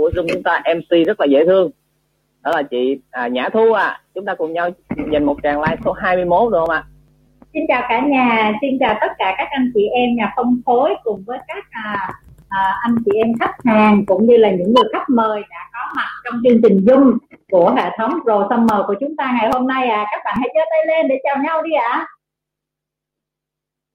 của Zoom chúng ta MC rất là dễ thương. Đó là chị à, Nhã Thu à. Chúng ta cùng nhau dành một tràng like số 21 được không ạ? Xin chào cả nhà xin chào tất cả các anh chị em nhà phân phối cùng với các à, à, anh chị em khách hàng cũng như là những người khách mời đã có mặt trong chương trình Zoom của hệ thống Pro Summer của chúng ta ngày hôm nay à. Các bạn hãy giơ tay lên để chào nhau đi ạ. À.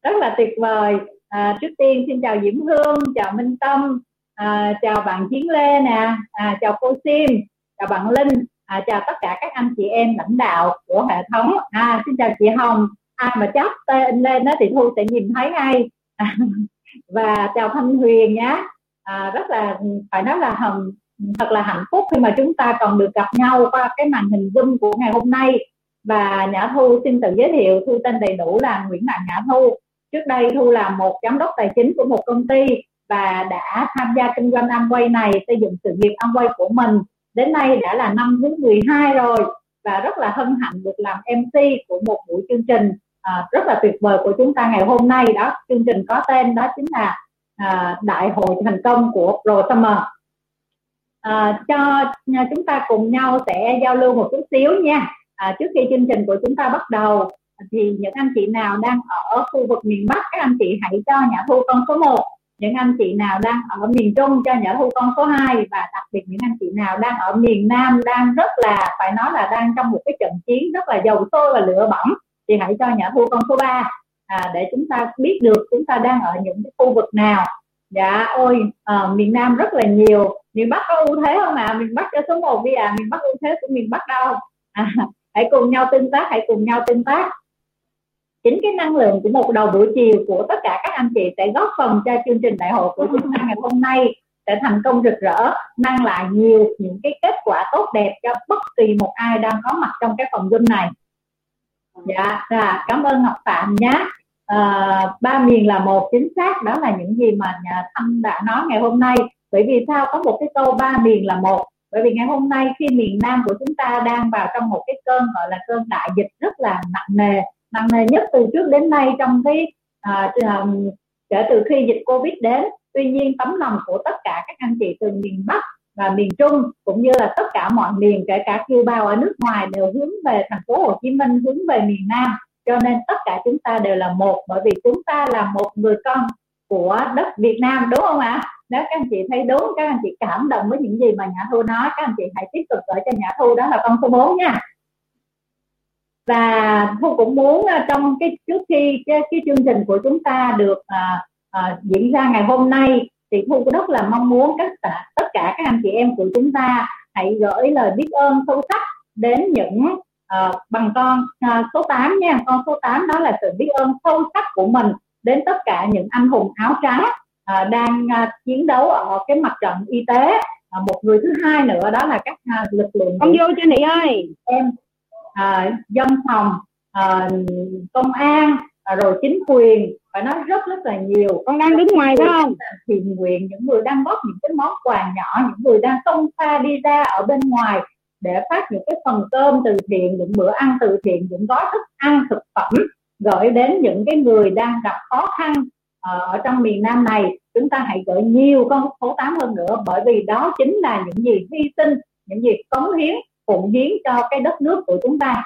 rất là tuyệt vời. À, trước tiên xin chào Diễm Hương chào Minh Tâm à, chào bạn Chiến Lê nè. À, chào cô Sim. Chào bạn Linh. À, chào tất cả các anh chị em lãnh đạo của hệ thống. À, xin chào chị Hồng. Ai mà chắp tên lên đó thì thu sẽ nhìn thấy ngay. À, và chào thanh huyền nhé à, rất là phải nói là hồng thật là hạnh phúc khi mà chúng ta còn được gặp nhau qua cái màn hình zoom của ngày hôm nay. Và nhã thu xin tự giới thiệu thu tên đầy đủ là nguyễn Mạng nhã thu. Trước đây thu là một giám đốc tài chính của một công ty và đã tham gia kinh doanh Amway này xây dựng sự nghiệp Amway của mình. Đến nay đã là năm thứ 12 rồi và rất là hân hạnh được làm MC của một buổi chương trình à, rất là tuyệt vời của chúng ta ngày hôm nay đó. Chương trình có tên đó chính là à, đại hội thành công của Pro Summer. À, cho à, chúng ta cùng nhau sẽ giao lưu một chút xíu nha. À, trước khi chương trình của chúng ta bắt đầu thì những anh chị nào đang ở khu vực miền Bắc các anh chị hãy cho Nhã Thu con số 1 những anh chị nào đang ở miền Trung cho Nhã Thu con số 2 và đặc biệt những anh chị nào đang ở miền Nam đang rất là phải nói là đang trong một cái trận chiến rất là dầu sôi và lửa bỏng thì hãy cho Nhã Thu con số 3 à, để chúng ta biết được chúng ta đang ở những cái khu vực nào. Dạ ôi à, miền Nam rất là nhiều. Miền Bắc có ưu thế không ạ? À? miền Bắc cho số 1 đi à miền Bắc ưu thế của miền Bắc đâu? À, hãy cùng nhau tương tác hãy cùng nhau tương tác chính cái năng lượng của một đầu buổi chiều của tất cả các anh chị sẽ góp phần cho chương trình đại hội của chúng ta ngày hôm nay sẽ thành công rực rỡ mang lại nhiều những cái kết quả tốt đẹp cho bất kỳ một ai đang có mặt trong cái phòng zoom này. Dạ dạ cảm ơn ngọc phạm nhé à, ba miền là một chính xác đó là những gì mà nhà thanh đã nói ngày hôm nay. Bởi vì sao? Có một cái câu ba miền là một. Bởi vì ngày hôm nay khi miền nam của chúng ta đang vào trong một cái cơn gọi là cơn đại dịch rất là nặng nề nặng nề nhất từ trước đến nay trong cái à, um, kể từ khi dịch covid đến tuy nhiên tấm lòng của tất cả các anh chị từ miền bắc và miền trung cũng như là tất cả mọi miền kể cả kiều bào ở nước ngoài đều hướng về thành phố hồ chí minh hướng về miền nam cho nên tất cả chúng ta đều là một bởi vì chúng ta là một người con của đất Việt Nam đúng không ạ? Nếu các anh chị thấy đúng, các anh chị cảm động với những gì mà Nhã Thu nói, các anh chị hãy tiếp tục gửi cho Nhã Thu đó là con số 4 nha và thu cũng muốn à, trong cái trước khi cái, cái chương trình của chúng ta được à, à, diễn ra ngày hôm nay thì thu rất là mong muốn tất cả tất cả các anh chị em của chúng ta hãy gửi lời biết ơn sâu sắc đến những à, bằng con à, số 8 nha. Con số 8 đó là sự biết ơn sâu sắc của mình đến tất cả những anh hùng áo trắng à, đang à, chiến đấu ở cái mặt trận y tế. À, một người thứ hai nữa đó là các à, lực lượng con vô cho chị ơi. Em à, dân phòng à, công an à, rồi chính quyền phải nói rất rất là nhiều. Con đang đứng ngoài phải không? Thiện nguyện những người đang góp những cái món quà nhỏ những người đang không xa đi ra ở bên ngoài để phát những cái phần cơm từ thiện những bữa ăn từ thiện những gói thức ăn thực phẩm gửi đến những cái người đang gặp khó khăn ờ, ở trong miền Nam này. Chúng ta hãy gửi nhiều con số 8 hơn nữa bởi vì đó chính là những gì hy sinh những gì cống hiến phụng hiến cho cái đất nước của chúng ta.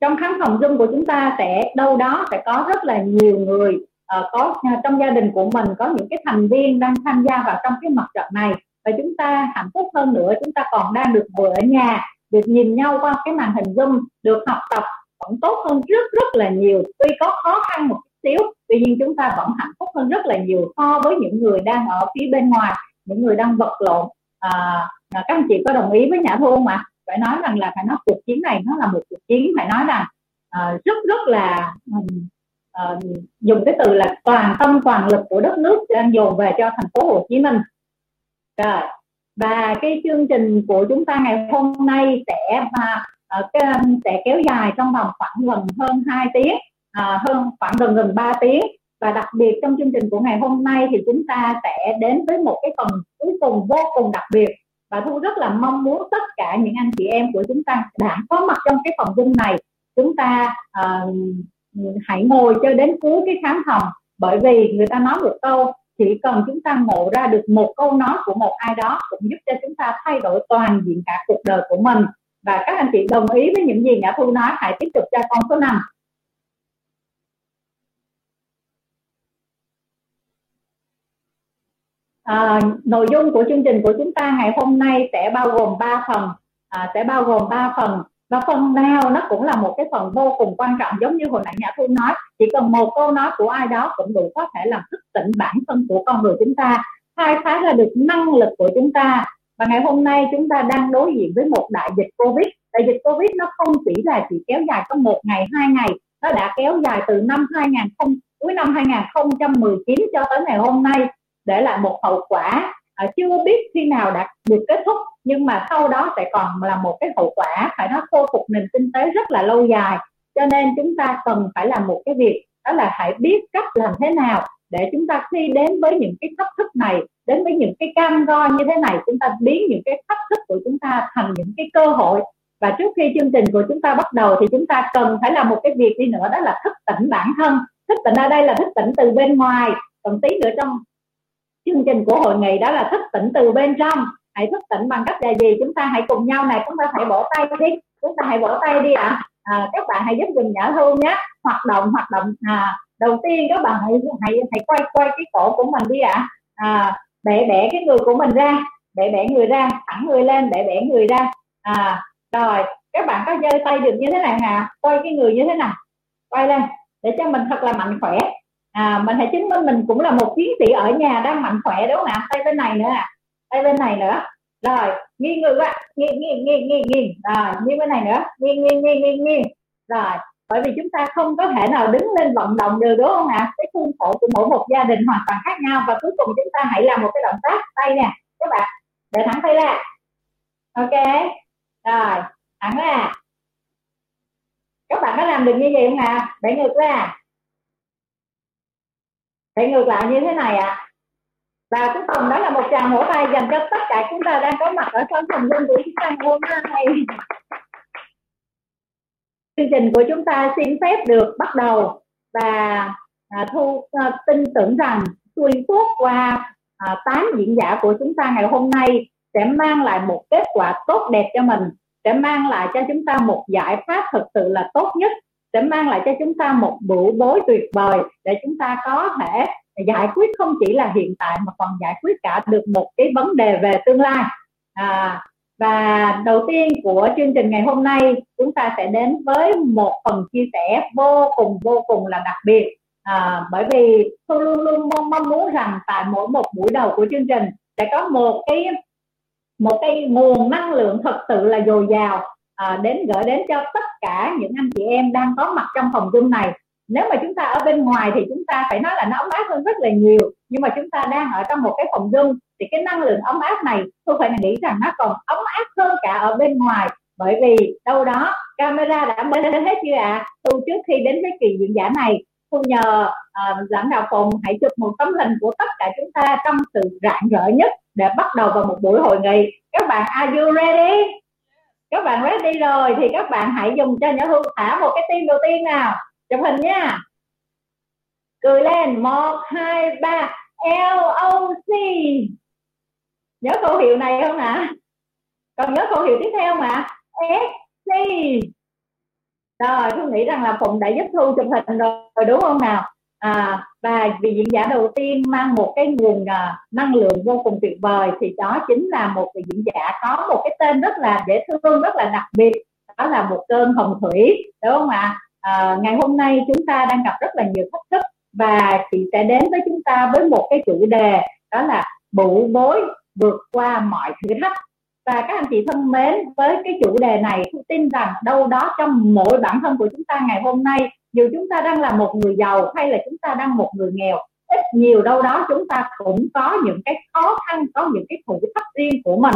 Trong khán phòng zoom của chúng ta sẽ đâu đó sẽ có rất là nhiều người uh, có ờ, trong gia đình của mình có những cái thành viên đang tham gia vào trong cái mặt trận này. Và chúng ta hạnh phúc hơn nữa chúng ta còn đang được ngồi ở nhà được nhìn nhau qua cái màn hình zoom được học tập vẫn tốt hơn rất rất là nhiều. Tuy có khó khăn một chút xíu tuy nhiên chúng ta vẫn hạnh phúc hơn rất là nhiều so với những người đang ở phía bên ngoài những người đang vật lộn à, các anh chị có đồng ý với nhã thu không ạ? Phải nói rằng là phải nói cuộc chiến này nó là một cuộc chiến. Phải nói rằng uh, rất rất là uh, dùng cái từ là toàn tâm toàn lực của đất nước đang dồn về cho thành phố Hồ Chí Minh. Rồi và cái chương trình của chúng ta ngày hôm nay sẽ mà uh, sẽ kéo dài trong vòng khoảng gần hơn 2 tiếng uh, hơn khoảng gần gần 3 tiếng. Và đặc biệt trong chương trình của ngày hôm nay thì chúng ta sẽ đến với một cái phần cuối cùng vô cùng đặc biệt và thu rất là mong muốn tất cả những anh chị em của chúng ta đã có mặt trong cái phòng dung này. Chúng ta uh, hãy ngồi cho đến cuối cái khám phòng. Bởi vì người ta nói một câu chỉ cần chúng ta ngộ ra được một câu nói của một ai đó cũng giúp cho chúng ta thay đổi toàn diện cả cuộc đời của mình. Và các anh chị đồng ý với những gì Nhã Thu nói hãy tiếp tục cho con số 5 à, nội dung của chương trình của chúng ta ngày hôm nay sẽ bao gồm 3 phần. À, sẽ bao gồm 3 phần. Và phần nào nó cũng là một cái phần vô cùng quan trọng giống như hồi nãy Nhã Thu nói. Chỉ cần một câu nói của ai đó cũng đủ có thể làm thức tỉnh bản thân của con người chúng ta khai phá ra được năng lực của chúng ta. Và ngày hôm nay chúng ta đang đối diện với một đại dịch Covid. Đại dịch Covid nó không chỉ là chỉ kéo dài có một ngày hai ngày nó đã kéo dài từ năm 2000 cuối năm 2019 cho tới ngày hôm nay để lại một hậu quả à, chưa biết khi nào đã được kết thúc nhưng mà sau đó sẽ còn là một cái hậu quả phải nói khôi phục nền kinh tế rất là lâu dài. Cho nên chúng ta cần phải làm một cái việc đó là hãy biết cách làm thế nào để chúng ta khi đến với những cái thách thức này đến với những cái cam go như thế này chúng ta biến những cái thách thức của chúng ta thành những cái cơ hội. Và trước khi chương trình của chúng ta bắt đầu thì chúng ta cần phải làm một cái việc đi nữa đó là thức tỉnh bản thân. Thức tỉnh ở đây là thức tỉnh từ bên ngoài còn tí nữa trong chương trình của hội nghị đó là thức tỉnh từ bên trong. Hãy thức tỉnh bằng cách là gì? Chúng ta hãy cùng nhau này chúng ta hãy bỏ tay đi. Chúng ta hãy bỏ tay đi ạ. À. à, các bạn hãy giúp mình nhã hơn nhé. Hoạt động hoạt động. À, đầu tiên các bạn hãy hãy hãy quay quay cái cổ của mình đi ạ. À. à, bẻ bẻ cái người của mình ra. Bẻ bẻ người ra. Thẳng người lên bẻ bẻ người ra. À rồi các bạn có giơ tay được như thế này nè. Quay cái người như thế nào quay lên để cho mình thật là mạnh khỏe à mình hãy chứng minh mình cũng là một chiến sĩ ở nhà đang mạnh khỏe, đúng không ạ? Tay bên này nữa à tay bên này nữa. Rồi, nghiêng người ạ nghiêng nghiêng nghiêng nghiêng nghiêng. Rồi, nghiêng bên này nữa. Nghiêng nghiêng nghiêng nghiêng nghiêng. Rồi, bởi vì chúng ta không có thể nào đứng lên vận động được, đúng không ạ? Cái khuôn khổ của mỗi một gia đình hoàn toàn khác nhau. Và cuối cùng chúng ta hãy làm một cái động tác tay nè, các bạn. Để thẳng tay ra. Ok. Rồi, thẳng ra. Các bạn có làm được như vậy không ạ? À? để ngược ra để ngược lại như thế này ạ à. và cuối cùng đó là một tràng vỗ tay dành cho tất cả chúng ta đang có mặt ở trong phòng luân của chúng ta hôm nay chương trình của chúng ta xin phép được bắt đầu và à, thu à, tin tưởng rằng xuyên suốt qua à, 8 diễn giả của chúng ta ngày hôm nay sẽ mang lại một kết quả tốt đẹp cho mình sẽ mang lại cho chúng ta một giải pháp thực sự là tốt nhất sẽ mang lại cho chúng ta một bữa bối tuyệt vời để chúng ta có thể giải quyết không chỉ là hiện tại mà còn giải quyết cả được một cái vấn đề về tương lai. À, và đầu tiên của chương trình ngày hôm nay chúng ta sẽ đến với một phần chia sẻ vô cùng vô cùng là đặc biệt. À, bởi vì tôi luôn luôn mong, mong muốn rằng tại mỗi một buổi đầu của chương trình sẽ có một cái một cái nguồn năng lượng thật sự là dồi dào à, đến gửi đến cho tất cả những anh chị em đang có mặt trong phòng zoom này. Nếu mà chúng ta ở bên ngoài thì chúng ta phải nói là nó ấm áp hơn rất là nhiều. Nhưng mà chúng ta đang ở trong một cái phòng zoom thì cái năng lượng ấm áp này tôi phải nghĩ rằng nó còn ấm áp hơn cả ở bên ngoài. Bởi vì đâu đó camera đã mới hết chưa ạ? À? tôi trước khi đến với kỳ diễn giả này tôi nhờ uh, lãnh đạo phòng hãy chụp một tấm hình của tất cả chúng ta trong sự rạng rỡ nhất để bắt đầu vào một buổi hội nghị. Các bạn are you ready? Các bạn ready rồi thì các bạn hãy dùng cho nhỏ hương thả một cái tim đầu tiên nào. Chụp hình nha. Cười lên. Một, hai, ba. L O C. Nhớ câu hiệu này không ạ? À? còn nhớ câu hiệu tiếp theo mà S C. Rồi tôi nghĩ rằng là phụng đã giúp thu chụp hình rồi, đúng không nào? À, và vị diễn giả đầu tiên mang một cái nguồn à, năng lượng vô cùng tuyệt vời thì đó chính là một vị diễn giả có một cái tên rất là dễ thương rất là đặc biệt. Đó là một cơn hồng thủy đúng không ạ? À, ngày hôm nay chúng ta đang gặp rất là nhiều thách thức và chị sẽ đến với chúng ta với một cái chủ đề đó là bụ bối vượt qua mọi thử thách. Và các anh chị thân mến với cái chủ đề này tôi tin rằng đâu đó trong mỗi bản thân của chúng ta ngày hôm nay dù chúng ta đang là một người giàu hay là chúng ta đang một người nghèo, ít nhiều đâu đó chúng ta cũng có những cái khó khăn, có những cái thử thách riêng của mình.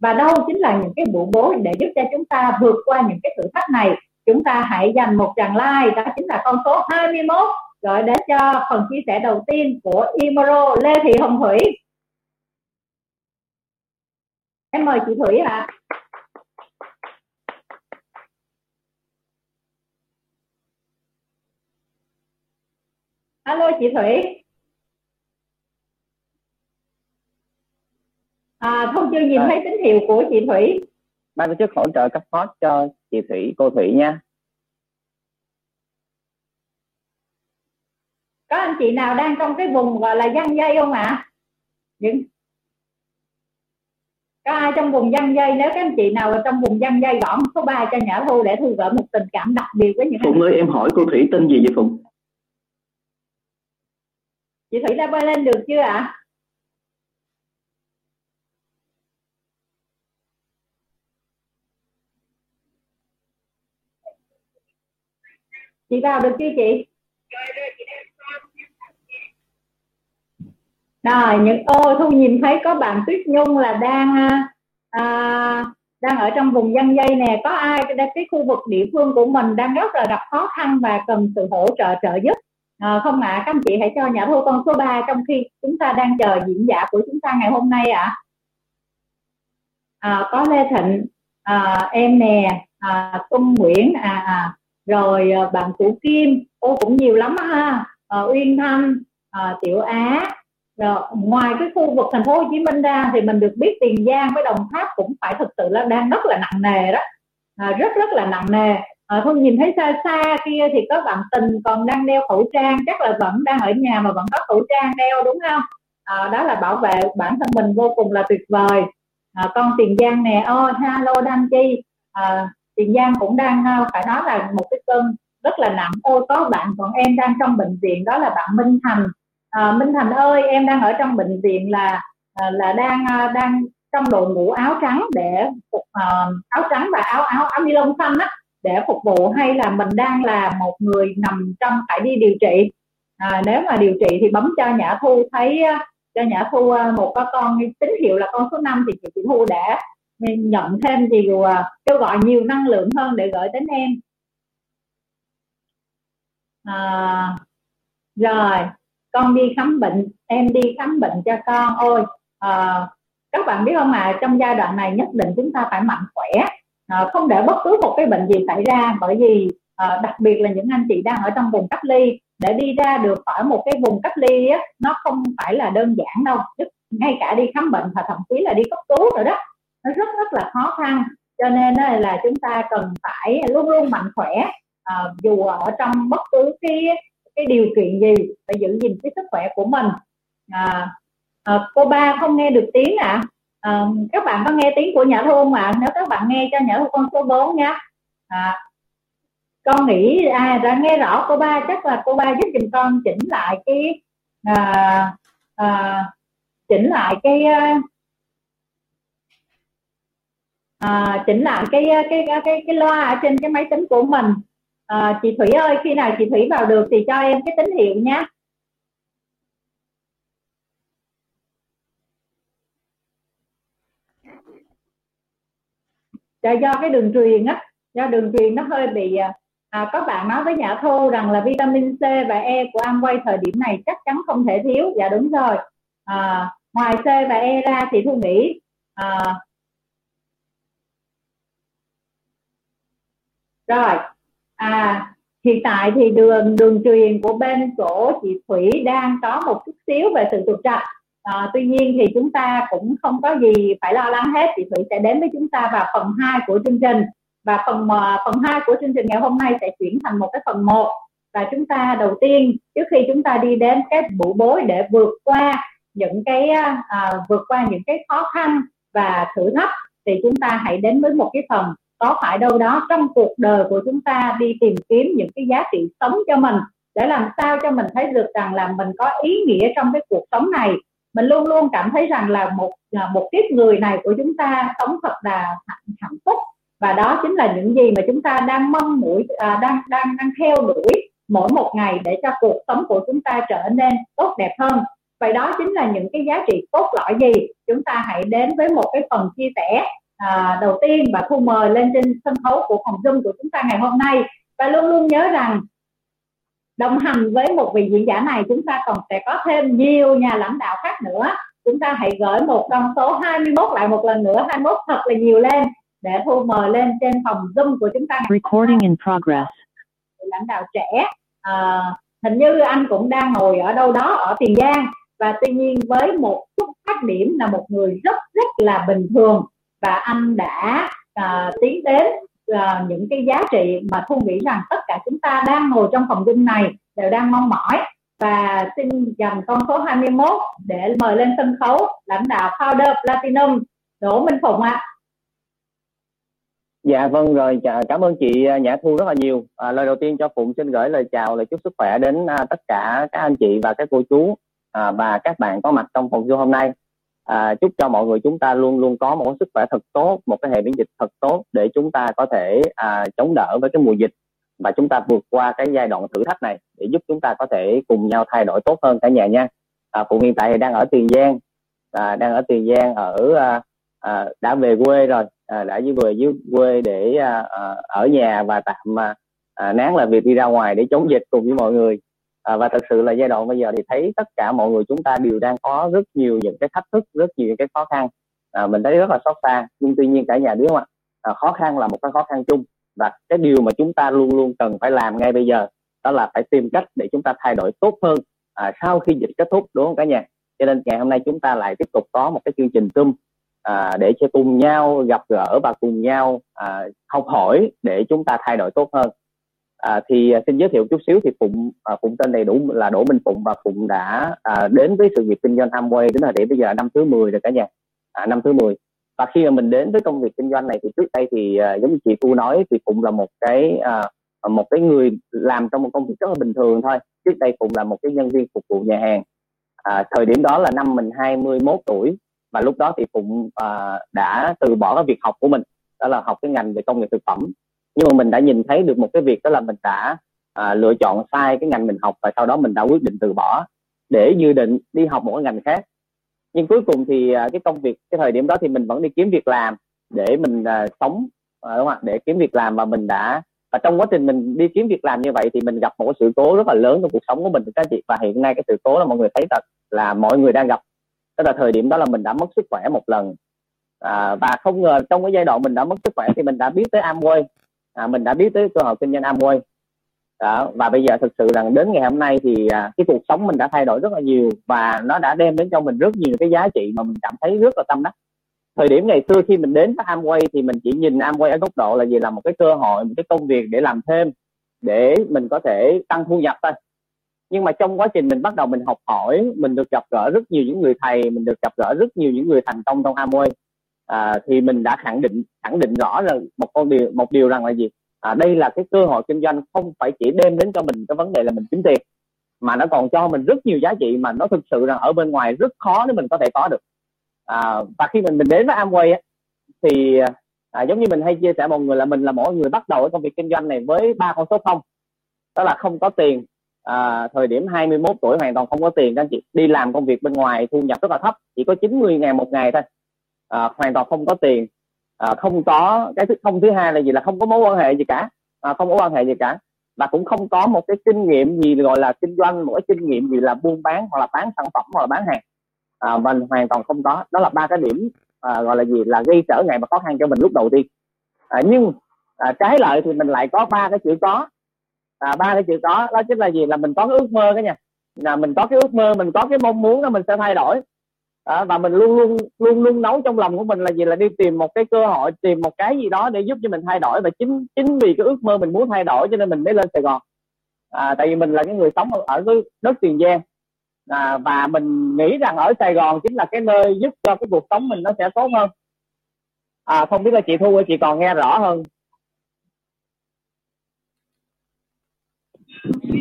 Và đâu chính là những cái bộ bố để giúp cho chúng ta vượt qua những cái thử thách này. Chúng ta hãy dành một tràng like đó chính là con số 21 gọi đến cho phần chia sẻ đầu tiên của Imoro, Lê Thị Hồng Thủy. Em mời chị Thủy ạ. à. Alo chị Thủy. À, Thông chưa nhìn à. thấy tín hiệu của chị Thủy. Ban tổ chức hỗ trợ cấp phó cho chị Thủy cô Thủy nha. Có anh chị nào đang trong cái vùng gọi là dân dây không ạ? À? những có ai trong vùng dân dây? Nếu các anh chị nào ở trong vùng dân dây gõ số 3 cho nhã thu để thu gửi một tình cảm đặc biệt với những phụng ơi em hỏi cô thủy tên gì vậy phụng chị thủy đã bay lên được chưa ạ? À? chị vào được chưa chị? Rồi những ô thu nhìn thấy có bạn tuyết nhung là đang à, đang ở trong vùng dân dây nè. Có ai cái khu vực địa phương của mình đang rất là gặp khó khăn và cần sự hỗ trợ trợ giúp? À, không ạ à, các anh chị hãy cho nhà thu con số 3 trong khi chúng ta đang chờ diễn giả của chúng ta ngày hôm nay ạ. À. à, có lê thịnh à, em nè à, Tung Nguyễn à, à rồi à, bạn Cụ Kim. Ô cũng nhiều lắm ha. À, Uyên Thanh à, Tiểu Á. Rồi, ngoài cái khu vực thành phố Hồ Chí Minh ra thì mình được biết Tiền Giang với Đồng Tháp cũng phải thực sự là đang rất là nặng nề đó. À, rất rất là nặng nề. Ờ, à, không nhìn thấy xa xa kia thì có bạn tình còn đang đeo khẩu trang. Chắc là vẫn đang ở nhà mà vẫn có khẩu trang đeo đúng không? À, đó là bảo vệ bản thân mình vô cùng là tuyệt vời. À, con Tiền Giang nè. Oh, hello Đăng Chi. À, Tiền Giang cũng đang phải nói là một cái cơn rất là nặng. Ôi có bạn còn em đang trong bệnh viện đó là bạn Minh Thành. À, Minh Thành ơi em đang ở trong bệnh viện là là đang đang trong đội mũ áo trắng để phục uh, áo trắng và áo áo áo ni lông xanh á để phục vụ hay là mình đang là một người nằm trong phải đi điều trị? À, nếu mà điều trị thì bấm cho nhã thu thấy à, cho nhã thu à, một có con tín hiệu là con số 5 thì chị, thu đã nhận thêm nhiều, à, kêu gọi nhiều năng lượng hơn để gửi đến em. À, rồi con đi khám bệnh em đi khám bệnh cho con. Ôi à, các bạn biết không à trong giai đoạn này nhất định chúng ta phải mạnh khỏe à, không để bất cứ một cái bệnh gì xảy ra bởi vì à, đặc biệt là những anh chị đang ở trong vùng cách ly để đi ra được khỏi một cái vùng cách ly á, nó không phải là đơn giản đâu. Ngay cả đi khám bệnh và thậm chí là đi cấp cứu rồi đó nó rất rất là khó khăn. Cho nên là chúng ta cần phải luôn luôn mạnh khỏe à, dù ở trong bất cứ cái cái điều kiện gì phải giữ gìn cái sức khỏe của mình. À, à, cô ba không nghe được tiếng ạ. à? À, các bạn có nghe tiếng của nhã thu không ạ? À? nếu các bạn nghe cho nhã thu con số 4 nha à, con nghĩ à đã nghe rõ cô ba chắc là cô ba giúp giùm con chỉnh lại cái à, à, chỉnh lại cái à, à chỉnh lại cái à, cái cái cái, cái loa ở trên cái máy tính của mình. À, chị Thủy ơi khi nào chị Thủy vào được thì cho em cái tín hiệu nhé do, do cái đường truyền á do đường truyền nó hơi bị à, à có bạn nói với nhà thu rằng là vitamin C và E của Amway thời điểm này chắc chắn không thể thiếu. Dạ đúng rồi. À, ngoài C và E ra thì thu nghĩ à, rồi à hiện tại thì đường đường truyền của bên chỗ chị Thủy đang có một chút xíu về sự trục trặc à, tuy nhiên thì chúng ta cũng không có gì phải lo lắng hết. Chị Thủy sẽ đến với chúng ta vào phần 2 của chương trình. Và phần ờ, phần 2 của chương trình ngày hôm nay sẽ chuyển thành một cái phần 1 và chúng ta đầu tiên trước khi chúng ta đi đến cái bụ bối để vượt qua những cái à, vượt qua những cái khó khăn và thử thách thì chúng ta hãy đến với một cái phần có phải đâu đó trong cuộc đời của chúng ta đi tìm kiếm những cái giá trị sống cho mình để làm sao cho mình thấy được rằng là mình có ý nghĩa trong cái cuộc sống này mình luôn luôn cảm thấy rằng là một à, một kiếp người này của chúng ta sống thật là hạnh, hạnh phúc. Và đó chính là những gì mà chúng ta đang mong mũi à, đang đang đang theo đuổi mỗi một ngày để cho cuộc sống của chúng ta trở nên tốt đẹp hơn. Vậy đó chính là những cái giá trị cốt lõi gì? Chúng ta hãy đến với một cái phần chia sẻ à, đầu tiên và thu mời lên trên sân khấu của phòng dung của chúng ta ngày hôm nay. Và luôn luôn nhớ rằng đồng hành với một vị diễn giả này chúng ta còn sẽ có thêm nhiều nhà lãnh đạo khác nữa. Chúng ta hãy gửi một con số 21 lại một lần nữa 21 thật là nhiều lên để thu mời lên trên phòng Zoom của chúng ta Recording in progress. Lãnh đạo trẻ à, hình như anh cũng đang ngồi ở đâu đó ở Tiền Giang. Và tuy nhiên với một chút khác điểm là một người rất rất là bình thường. Và anh đã uh, tiến đến uh, những cái giá trị mà thu nghĩ rằng tất cả chúng ta đang ngồi trong phòng Zoom này đều đang mong mỏi và xin dành con số 21 để mời lên sân khấu lãnh đạo Powder Platinum Đỗ Minh Phụng ạ. À. Dạ vâng rồi cảm ơn chị à, Nhã Thu rất là nhiều. À, lời đầu tiên cho Phụng xin gửi lời chào lời chúc sức khỏe đến à, tất cả các anh chị và các cô chú à, và các bạn có mặt trong phòng Zoom hôm nay. À, chúc cho mọi người chúng ta luôn luôn có một sức khỏe thật tốt, một cái hệ miễn dịch thật tốt để chúng ta có thể à, chống đỡ với cái mùa dịch và chúng ta vượt qua cái giai đoạn thử thách này để giúp chúng ta có thể cùng nhau thay đổi tốt hơn cả nhà nha. À, Phụng hiện tại thì đang ở Tiền Giang, à, đang ở Tiền Giang ở à, à, đã về quê rồi à, đã về dưới quê để à, à, ở nhà và tạm à, à, nán là việc đi ra ngoài để chống dịch cùng với mọi người à, và thật sự là giai đoạn bây giờ thì thấy tất cả mọi người chúng ta đều đang có rất nhiều những cái thách thức rất nhiều những cái khó khăn. À, mình thấy rất là xót xa nhưng tuy nhiên cả nhà đứa mà à, khó khăn là một cái khó khăn chung và cái điều mà chúng ta luôn luôn cần phải làm ngay bây giờ đó là phải tìm cách để chúng ta thay đổi tốt hơn à, sau khi dịch kết thúc đúng không cả nhà? Cho nên ngày hôm nay chúng ta lại tiếp tục có một cái chương trình zoom à, để cho cùng nhau gặp gỡ và cùng nhau à, học hỏi để chúng ta thay đổi tốt hơn à, thì à, xin giới thiệu chút xíu thì phụng à, phụng tên đầy đủ là đỗ minh phụng và phụng đã à, đến với sự nghiệp kinh doanh Amway đến thời điểm bây giờ là năm thứ 10 rồi cả nhà. À, năm thứ 10 và khi mà mình đến với công việc kinh doanh này thì trước đây thì à, giống như chị thu nói thì phụng là một cái à, một cái người làm trong một công việc rất là bình thường thôi. Trước đây phụng là một cái nhân viên phục vụ nhà hàng. À, thời điểm đó là năm mình 21 tuổi và lúc đó thì phụng à, đã từ bỏ cái việc học của mình đó là học cái ngành về công nghệ thực phẩm nhưng mà mình đã nhìn thấy được một cái việc đó là mình đã à, lựa chọn sai cái ngành mình học và sau đó mình đã quyết định từ bỏ để dự định đi học một cái ngành khác. Nhưng cuối cùng thì à, cái công việc cái thời điểm đó thì mình vẫn đi kiếm việc làm để mình à, sống à, đúng không ạ? Để kiếm việc làm và mình đã và trong quá trình mình đi kiếm việc làm như vậy thì mình gặp một cái sự cố rất là lớn trong cuộc sống của mình các chị. Và hiện nay cái sự cố là mọi người thấy thật là mọi người đang gặp. Tức là thời điểm đó là mình đã mất sức khỏe một lần. À, và không ngờ trong cái giai đoạn mình đã mất sức khỏe thì mình đã biết tới Amway à, mình đã biết tới cơ hội kinh doanh Amway. Đó, và bây giờ thực sự rằng đến ngày hôm nay thì à, cái cuộc sống mình đã thay đổi rất là nhiều và nó đã đem đến cho mình rất nhiều cái giá trị mà mình cảm thấy rất là tâm đắc. Thời điểm ngày xưa khi mình đến với Amway thì mình chỉ nhìn Amway ở góc độ là gì là một cái cơ hội một cái công việc để làm thêm để mình có thể tăng thu nhập thôi. Nhưng mà trong quá trình mình bắt đầu mình học hỏi mình được gặp gỡ rất nhiều những người thầy mình được gặp gỡ rất nhiều những người thành công trong Amway à, thì mình đã khẳng định khẳng định rõ là một con điều một điều rằng là gì? À, đây là cái cơ hội kinh doanh không phải chỉ đem đến cho mình cái vấn đề là mình kiếm tiền mà nó còn cho mình rất nhiều giá trị mà nó thực sự rằng ở bên ngoài rất khó để mình có thể có được. À, và khi mình mình đến với Amway á, thì à, giống như mình hay chia sẻ mọi người là mình là mỗi người bắt đầu cái công việc kinh doanh này với ba con số không. Đó là không có tiền. À, thời điểm 21 tuổi hoàn toàn không có tiền các anh chị. Đi làm công việc bên ngoài thu nhập rất là thấp chỉ có 90 ngàn một ngày thôi à, hoàn toàn không có tiền. À, không có cái thứ không thứ hai là gì? Là không có mối quan hệ gì cả. À, không có quan hệ gì cả. Và cũng không có một cái kinh nghiệm gì gọi là kinh doanh một cái kinh nghiệm gì là buôn bán hoặc là bán sản phẩm hoặc là bán hàng. À, mình hoàn toàn không có. Đó là ba cái điểm à, gọi là gì? Là gây trở ngại và khó khăn cho mình lúc đầu tiên. À, nhưng à, trái lợi thì mình lại có ba cái chữ có. À, ba cái chữ có đó chính là gì? Là mình có cái ước mơ cái nha. Là mình có cái ước mơ mình có cái mong muốn là mình sẽ thay đổi à, và mình luôn luôn luôn luôn nấu trong lòng của mình là gì? Là đi tìm một cái cơ hội tìm một cái gì đó để giúp cho mình thay đổi. Và chính chính vì cái ước mơ mình muốn thay đổi cho nên mình mới lên Sài Gòn. À, tại vì mình là cái người sống ở, cái đất Tiền Giang. À, và mình nghĩ rằng ở Sài Gòn chính là cái nơi giúp cho cái cuộc sống mình nó sẽ tốt hơn. À, không biết là chị Thu chị còn nghe rõ hơn.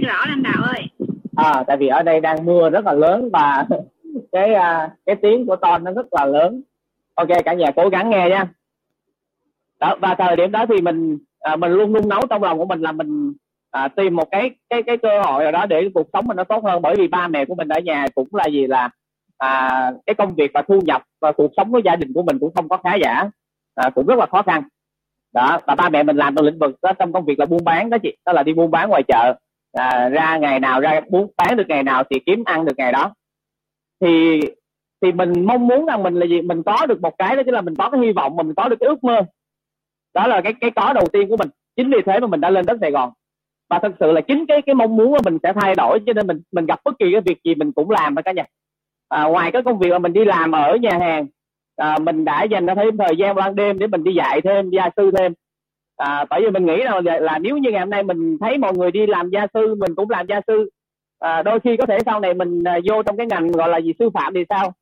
Rõ lãnh đạo ơi. À tại vì ở đây đang mưa rất là lớn và cái uh, cái tiếng của ton nó rất là lớn. Ok cả nhà cố gắng nghe nha đó và thời điểm đó thì mình à, mình luôn luôn nấu trong lòng của mình là mình à, tìm một cái cái cái cơ hội nào đó để cuộc sống mình nó tốt hơn. Bởi vì ba mẹ của mình ở nhà cũng là gì là à, cái công việc và thu nhập và cuộc sống của gia đình của mình cũng không có khá giả. À, cũng rất là khó khăn. Đó và ba mẹ mình làm trong lĩnh vực đó trong công việc là buôn bán đó chị. Đó là đi buôn bán ngoài chợ. À, ra ngày nào ra buôn bán được ngày nào thì kiếm ăn được ngày đó thì thì mình mong muốn rằng mình là gì? Mình có được một cái đó chính là mình có cái hy vọng mà mình có được cái ước mơ. Đó là cái cái có đầu tiên của mình. Chính vì thế mà mình đã lên đến Sài Gòn. Và thật sự là chính cái cái mong muốn của mình sẽ thay đổi cho nên mình mình gặp bất kỳ cái việc gì mình cũng làm cả nhà. À, ngoài cái công việc mà mình đi làm ở nhà hàng à, mình đã dành ra thêm thời gian ban đêm để mình đi dạy thêm gia sư thêm. À, bởi vì mình nghĩ là, là nếu như ngày hôm nay mình thấy mọi người đi làm gia sư mình cũng làm gia sư à, đôi khi có thể sau này mình à, vô trong cái ngành gọi là gì sư phạm thì sao?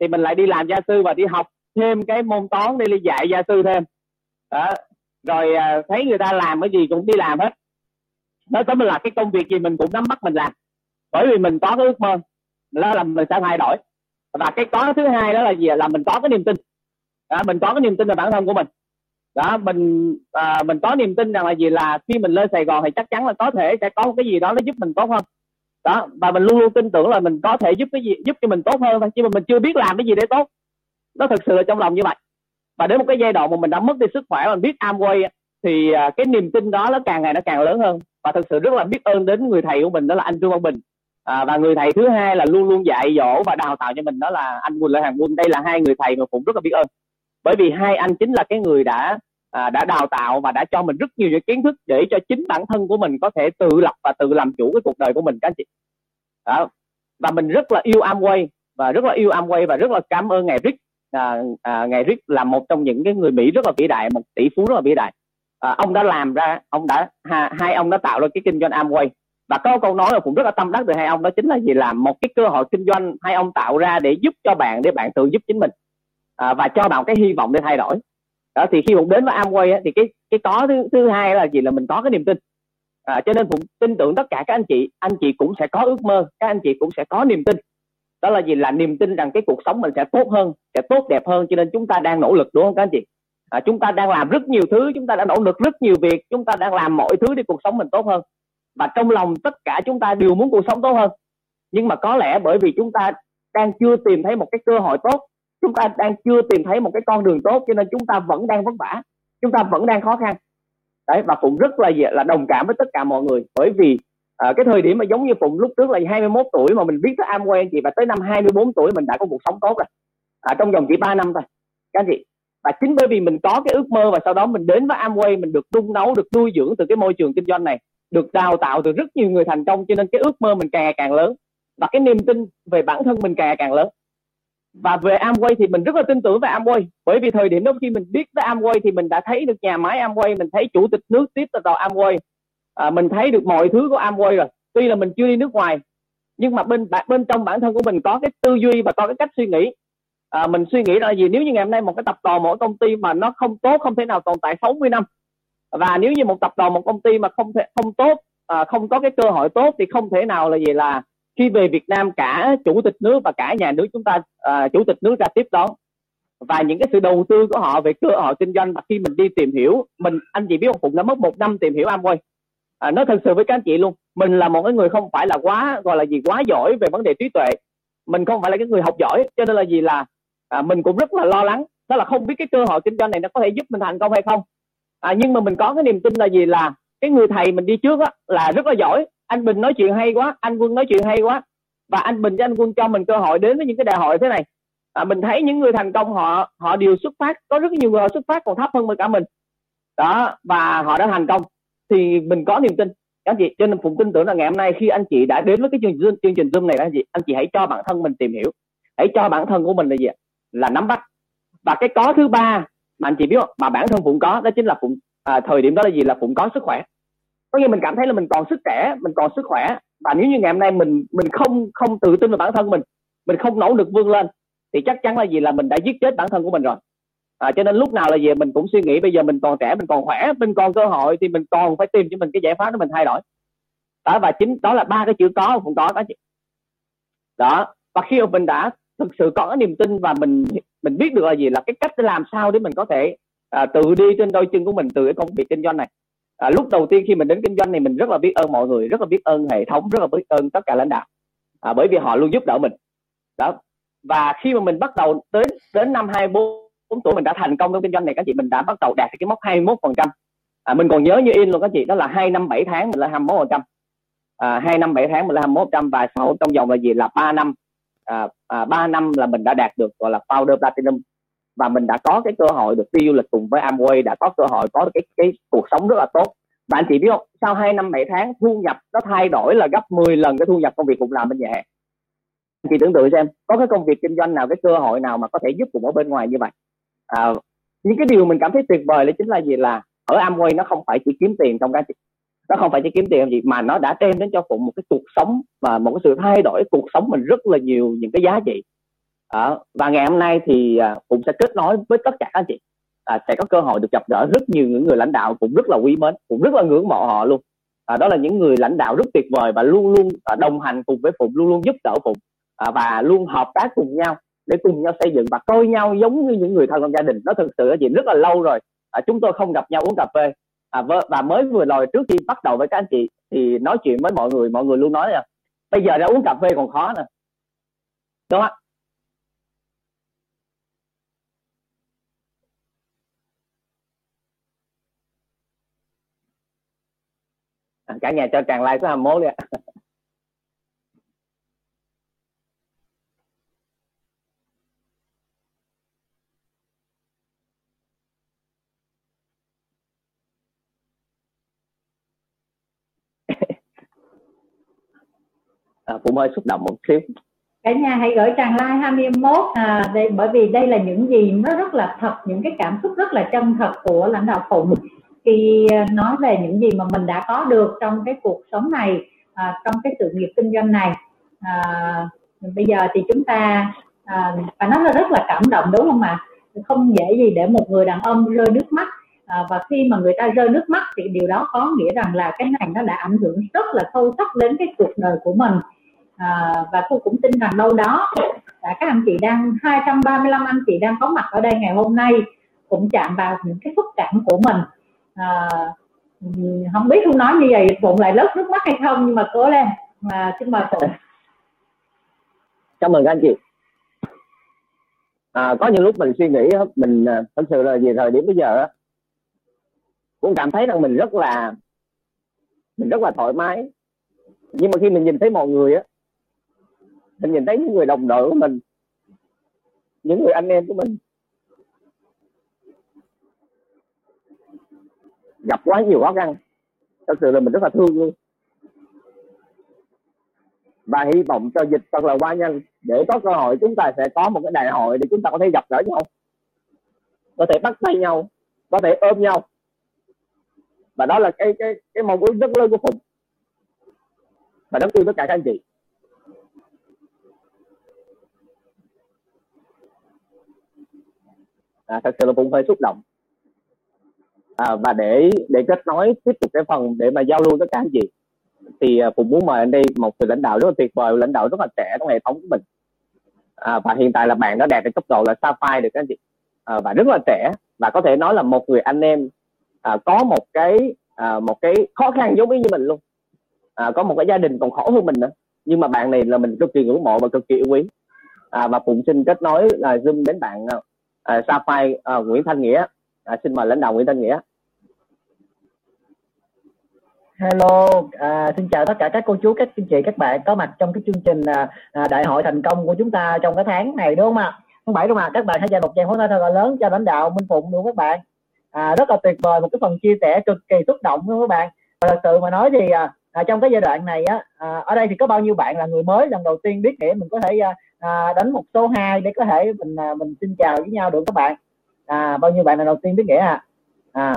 Thì mình lại đi làm gia sư và đi học thêm cái môn toán để đi dạy gia sư thêm. Đó. Rồi à, thấy người ta làm cái gì cũng đi làm hết. Nói tóm là cái công việc gì mình cũng nắm bắt mình làm. Bởi vì mình có cái ước mơ đó là mình sẽ thay đổi. Và cái có thứ hai đó là gì là mình có cái niềm tin. Đó, mình có cái niềm tin về bản thân của mình. Đó mình à, mình có niềm tin rằng là gì? Là khi mình lên Sài Gòn thì chắc chắn là có thể sẽ có một cái gì đó nó giúp mình tốt hơn đó và mình luôn luôn tin tưởng là mình có thể giúp cái gì giúp cho mình tốt hơn nhưng mà mình chưa biết làm cái gì để tốt. Nó thực sự là trong lòng như vậy. Và đến một cái giai đoạn mà mình đã mất đi sức khỏe mình biết Amway thì à, cái niềm tin đó nó càng ngày nó càng lớn hơn. Và thực sự rất là biết ơn đến người thầy của mình đó là anh Trương Văn Bình. À, và người thầy thứ hai là luôn luôn dạy dỗ và đào tạo cho mình đó là anh Quỳnh Lê Hàng Quân. Đây là hai người thầy mà cũng rất là biết ơn. Bởi vì hai anh chính là cái người đã à, đã đào tạo và đã cho mình rất nhiều những kiến thức để cho chính bản thân của mình có thể tự lập và tự làm chủ cái cuộc đời của mình các anh chị. Đó. và mình rất là yêu Amway và rất là yêu Amway và rất là cảm ơn ngài Rick. À, à, ngài Rick là một trong những cái người Mỹ rất là vĩ đại một tỷ phú rất là vĩ đại. À, ông đã làm ra ông đã ha, hai ông đã tạo ra cái kinh doanh Amway. Và có câu nói là cũng rất là tâm đắc từ hai ông đó chính là gì? Làm một cái cơ hội kinh doanh hai ông tạo ra để giúp cho bạn để bạn tự giúp chính mình. À, và cho bạn cái hy vọng để thay đổi đó thì khi mình đến với Amway á, thì cái cái có thứ thứ hai là gì? Là mình có cái niềm tin. À, cho nên phụng tin tưởng tất cả các anh chị anh chị cũng sẽ có ước mơ các anh chị cũng sẽ có niềm tin. Đó là gì? Là niềm tin rằng cái cuộc sống mình sẽ tốt hơn sẽ tốt đẹp hơn cho nên chúng ta đang nỗ lực đúng không các anh chị? À, chúng ta đang làm rất nhiều thứ chúng ta đã nỗ lực rất nhiều việc chúng ta đang làm mọi thứ để cuộc sống mình tốt hơn. Và trong lòng tất cả chúng ta đều muốn cuộc sống tốt hơn. Nhưng mà có lẽ bởi vì chúng ta đang chưa tìm thấy một cái cơ hội tốt chúng ta đang chưa tìm thấy một cái con đường tốt cho nên chúng ta vẫn đang vất vả chúng ta vẫn đang khó khăn. Đấy và cũng rất là là đồng cảm với tất cả mọi người bởi vì à, cái thời điểm mà giống như phụng lúc trước là 21 tuổi mà mình biết tới Amway anh chị và tới năm 24 tuổi mình đã có cuộc sống tốt rồi. À, trong vòng chỉ 3 năm thôi. Các anh chị và chính bởi vì mình có cái ước mơ và sau đó mình đến với Amway mình được đun nấu được nuôi dưỡng từ cái môi trường kinh doanh này được đào tạo từ rất nhiều người thành công cho nên cái ước mơ mình càng ngày càng lớn và cái niềm tin về bản thân mình càng ngày càng lớn và về Amway thì mình rất là tin tưởng về Amway. Bởi vì thời điểm đó khi mình biết tới Amway thì mình đã thấy được nhà máy Amway mình thấy chủ tịch nước tiếp từ tàu Amway. À, mình thấy được mọi thứ của Amway rồi. Tuy là mình chưa đi nước ngoài nhưng mà bên bên trong bản thân của mình có cái tư duy và có cái cách suy nghĩ. À, mình suy nghĩ là gì? Nếu như ngày hôm nay một cái tập đoàn một công ty mà nó không tốt không thể nào tồn tại 60 năm. Và nếu như một tập đoàn một công ty mà không thể không tốt à, không có cái cơ hội tốt thì không thể nào là gì là khi về Việt Nam cả chủ tịch nước và cả nhà nước chúng ta à, chủ tịch nước ra tiếp đón. Và những cái sự đầu tư của họ về cơ hội kinh doanh và khi mình đi tìm hiểu mình anh chị biết ông Phụng đã mất một năm tìm hiểu Amway à, nói thật sự với các anh chị luôn mình là một cái người không phải là quá gọi là gì quá giỏi về vấn đề trí tuệ. Mình không phải là cái người học giỏi cho nên là gì là à, mình cũng rất là lo lắng. Đó là không biết cái cơ hội kinh doanh này nó có thể giúp mình thành công hay không. À, nhưng mà mình có cái niềm tin là gì là cái người thầy mình đi trước á, là rất là giỏi anh Bình nói chuyện hay quá anh Quân nói chuyện hay quá. Và anh Bình với anh Quân cho mình cơ hội đến với những cái đại hội thế này. À, mình thấy những người thành công họ họ đều xuất phát có rất nhiều người xuất phát còn thấp hơn cả mình. Đó và họ đã thành công. Thì mình có niềm tin. Các anh chị cho nên phụng tin tưởng là ngày hôm nay khi anh chị đã đến với cái chương trình chương trình zoom này anh chị anh chị hãy cho bản thân mình tìm hiểu. Hãy cho bản thân của mình là gì là nắm bắt. Và cái có thứ ba mà anh chị biết không? Mà bản thân phụng có đó chính là phụng à, thời điểm đó là gì? Là phụng có sức khỏe có nghĩa mình cảm thấy là mình còn sức trẻ mình còn sức khỏe. Và nếu như ngày hôm nay mình mình không không tự tin vào bản thân mình mình không nỗ lực vươn lên thì chắc chắn là gì? Là mình đã giết chết bản thân của mình rồi. À, cho nên lúc nào là gì? Mình cũng suy nghĩ bây giờ mình còn trẻ mình còn khỏe mình còn cơ hội thì mình còn phải tìm cho mình cái giải pháp để mình thay đổi. Đó và chính đó là ba cái chữ có cũng có đó chị đó và khi mà mình đã thực sự có niềm tin và mình mình biết được là gì? Là cái cách để làm sao để mình có thể à, tự đi trên đôi chân của mình từ cái công việc kinh doanh này à, lúc đầu tiên khi mình đến kinh doanh này mình rất là biết ơn mọi người rất là biết ơn hệ thống rất là biết ơn tất cả lãnh đạo. À, bởi vì họ luôn giúp đỡ mình. Đó. Và khi mà mình bắt đầu đến đến năm 24 tuổi mình đã thành công trong kinh doanh này các chị mình đã bắt đầu đạt cái mốc 21 phần trăm. À, mình còn nhớ như in luôn các chị đó là hai năm bảy tháng mình là 21 phần trăm. À, hai năm bảy tháng mình là 21 trăm và sau trong vòng là gì là 3 năm. À, à, 3 năm là mình đã đạt được gọi là founder platinum và mình đã có cái cơ hội được đi du lịch cùng với Amway đã có cơ hội có cái cái cuộc sống rất là tốt. Và anh chị biết không sau 2 năm 7 tháng thu nhập nó thay đổi là gấp 10 lần cái thu nhập công việc cũng làm bên nhà hàng chị tưởng tượng xem có cái công việc kinh doanh nào cái cơ hội nào mà có thể giúp cùng ở bên ngoài như vậy? À, những cái điều mình cảm thấy tuyệt vời là chính là gì? Là ở Amway nó không phải chỉ kiếm tiền trong cái nó không phải chỉ kiếm tiền gì mà nó đã đem đến cho phụng một cái cuộc sống và một cái sự thay đổi cuộc sống mình rất là nhiều những cái giá trị à, và ngày hôm nay thì à, cũng sẽ kết nối với tất cả các anh chị. À, sẽ có cơ hội được gặp gỡ rất nhiều những người lãnh đạo cũng rất là quý mến cũng rất là ngưỡng mộ họ luôn. À, đó là những người lãnh đạo rất tuyệt vời và luôn luôn à, đồng hành cùng với phụng luôn luôn giúp đỡ phụng à, và luôn hợp tác cùng nhau để cùng nhau xây dựng và coi nhau giống như những người thân trong gia đình. Nó thực sự là gì rất là lâu rồi à, chúng tôi không gặp nhau uống cà phê. À, và mới vừa rồi trước khi bắt đầu với các anh chị thì nói chuyện với mọi người mọi người luôn nói là bây giờ ra uống cà phê còn khó nè đúng không cả nhà cho tràn like số 21 đi ạ. À, cũng hơi xúc động một xíu. Cả nhà hãy gửi tràng like 21 à, đây, bởi vì đây là những gì nó rất là thật những cái cảm xúc rất là chân thật của lãnh đạo phụng khi ờ, nói về những gì mà mình đã có được trong cái cuộc sống này à, trong cái sự nghiệp kinh doanh này à, bây giờ thì chúng ta à, và nó là rất là cảm động đúng không ạ? Không dễ gì để một người đàn ông rơi nước mắt à, và khi mà người ta rơi nước mắt thì điều đó có nghĩa rằng là cái này nó đã ảnh hưởng rất là sâu sắc đến cái cuộc đời của mình. À, và tôi cũng tin rằng đâu đó là các anh chị đang 235 anh chị đang có mặt ở đây ngày hôm nay cũng chạm vào những cái xúc cảm của mình à, không biết không nói như vậy phụng lại lớp nước mắt hay không nhưng mà cố lên. Mà xin mời phụng cảm ơn các anh chị. À, có những lúc mình suy nghĩ mình à, thật sự là về thời điểm bây giờ cũng cảm thấy rằng mình rất là mình rất là thoải mái. Nhưng mà khi mình nhìn thấy mọi người á mình nhìn thấy những người đồng đội của mình những người anh em của mình gặp quá nhiều khó khăn. Thật sự là mình rất là thương luôn. Và hy vọng cho dịch thật là qua nhanh. Để có cơ hội chúng ta sẽ có một cái đại hội để chúng ta có thể gặp gỡ nhau. Có thể bắt tay nhau. Có thể ôm nhau. Và đó là cái cái cái mong ước rất lớn của phụng. Và rất yêu tất cả các anh chị. À, thật sự là phụng hơi xúc động à, và để để kết nối tiếp tục cái phần để mà giao lưu với các anh chị thì à, cũng muốn mời anh đi một người lãnh đạo rất là tuyệt vời lãnh đạo rất là trẻ trong hệ thống của mình. À, và hiện tại là bạn đã đạt được cấp độ là sapphire được các anh chị. À, và rất là trẻ và có thể nói là một người anh em à, có một cái à, một cái khó khăn giống như mình luôn. À, có một cái gia đình còn khổ hơn mình nữa. Nhưng mà bạn này là mình cực kỳ ngưỡng mộ và cực kỳ yêu quý. À, và phụng xin kết nối là zoom đến bạn à, Sapphire à, Nguyễn Thanh Nghĩa. À, xin mời lãnh đạo Nguyễn Thanh Nghĩa. Hello, à, xin chào tất cả các cô chú, các anh chị, các bạn có mặt trong cái chương trình à, à, đại hội thành công của chúng ta trong cái tháng này đúng không ạ? Tháng bảy đúng không ạ? Các bạn hãy dành một tràng pháo tay thật là lớn cho lãnh đạo Minh Phụng luôn các bạn? À, rất là tuyệt vời một cái phần chia sẻ cực kỳ xúc động luôn các bạn? Và thật sự mà nói thì à, à, trong cái giai đoạn này á, à, ở đây thì có bao nhiêu bạn là người mới lần đầu tiên biết nghĩa mình có thể à, à, đánh một số 2 để có thể mình à, mình xin chào với nhau được các bạn à, bao nhiêu bạn là đầu tiên biết nghĩa à? à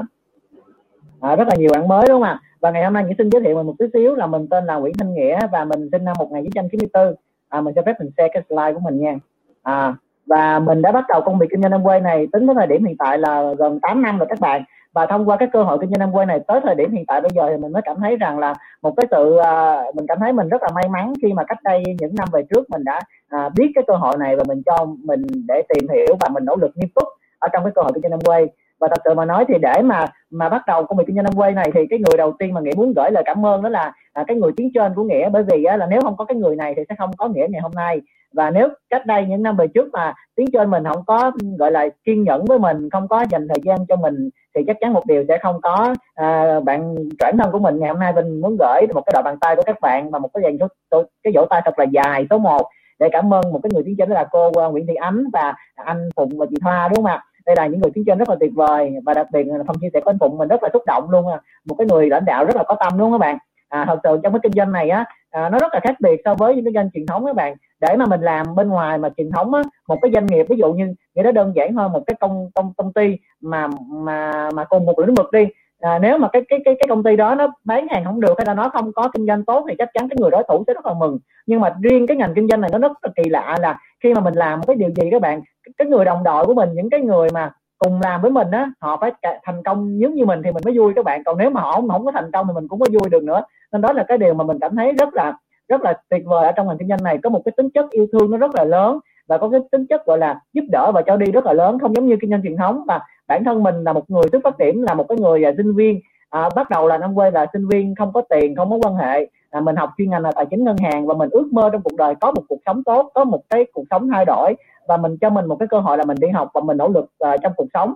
à, rất là nhiều bạn mới đúng không ạ và ngày hôm nay mình xin giới thiệu mình một tí xíu là mình tên là Nguyễn Thanh Nghĩa và mình sinh năm 1994 à, mình cho phép mình share cái slide của mình nha. À, và mình đã bắt đầu công việc kinh doanh Amway này tính tới thời điểm hiện tại là gần 8 năm rồi các bạn. Và thông qua cái cơ hội kinh doanh Amway này tới thời điểm hiện tại bây giờ thì mình mới cảm thấy rằng là một cái sự à, mình cảm thấy mình rất là may mắn khi mà cách đây những năm về trước mình đã à, biết cái cơ hội này và mình cho mình để tìm hiểu và mình nỗ lực nghiêm túc ở trong cái cơ hội kinh doanh Amway và thật sự mà nói thì để mà mà bắt đầu công việc kinh doanh Amway này thì cái người đầu tiên mà nghĩa muốn gửi lời cảm ơn đó là à, cái người tiếng trên của nghĩa. Bởi vì á, là nếu không có cái người này thì sẽ không có nghĩa ngày hôm nay. Và nếu cách đây những năm về trước mà tiếng trên mình không có gọi là kiên nhẫn với mình không có dành thời gian cho mình thì chắc chắn một điều sẽ không có à, bạn bản thân của mình ngày hôm nay mình muốn gửi một cái đội bàn tay của các bạn và một cái dàn số, cái vỗ tay thật là dài số 1 để cảm ơn một cái người tiếng trên đó là cô à, Nguyễn Thị Ánh và anh Phụng và chị Thoa đúng không ạ? Đây là những người tiếng trên rất là tuyệt vời và đặc biệt là phần chia sẻ của anh Phụng mình rất là xúc động luôn à. một cái người lãnh đạo rất là có tâm luôn các bạn. À, thật sự trong cái kinh doanh này á à, nó rất là khác biệt so với những cái doanh truyền thống các bạn. Để mà mình làm bên ngoài mà truyền thống á, một cái doanh nghiệp ví dụ như nghĩa đó đơn giản hơn một cái công công công ty mà mà mà cùng một lĩnh vực đi. À, nếu mà cái cái cái cái công ty đó nó bán hàng không được hay là nó không có kinh doanh tốt thì chắc chắn cái người đối thủ sẽ rất là mừng. Nhưng mà riêng cái ngành kinh doanh này nó rất là kỳ lạ là khi mà mình làm một cái điều gì các bạn cái người đồng đội của mình những cái người mà cùng làm với mình á họ phải thành công giống như mình thì mình mới vui các bạn. Còn nếu mà họ không, không có thành công thì mình cũng có vui được nữa. Nên đó là cái điều mà mình cảm thấy rất là rất là tuyệt vời ở trong ngành kinh doanh này. Có một cái tính chất yêu thương nó rất là lớn và có cái tính chất gọi là giúp đỡ và cho đi rất là lớn không giống như kinh doanh truyền thống và bản thân mình là một người xuất phát điểm là một cái người à, sinh viên. À, bắt đầu là năm quê là sinh viên không có tiền không có quan hệ. À, mình học chuyên ngành là tài chính ngân hàng và mình ước mơ trong cuộc đời có một cuộc sống tốt có một cái cuộc sống thay đổi và mình cho mình một cái cơ hội là mình đi học và mình nỗ lực uh, trong cuộc sống.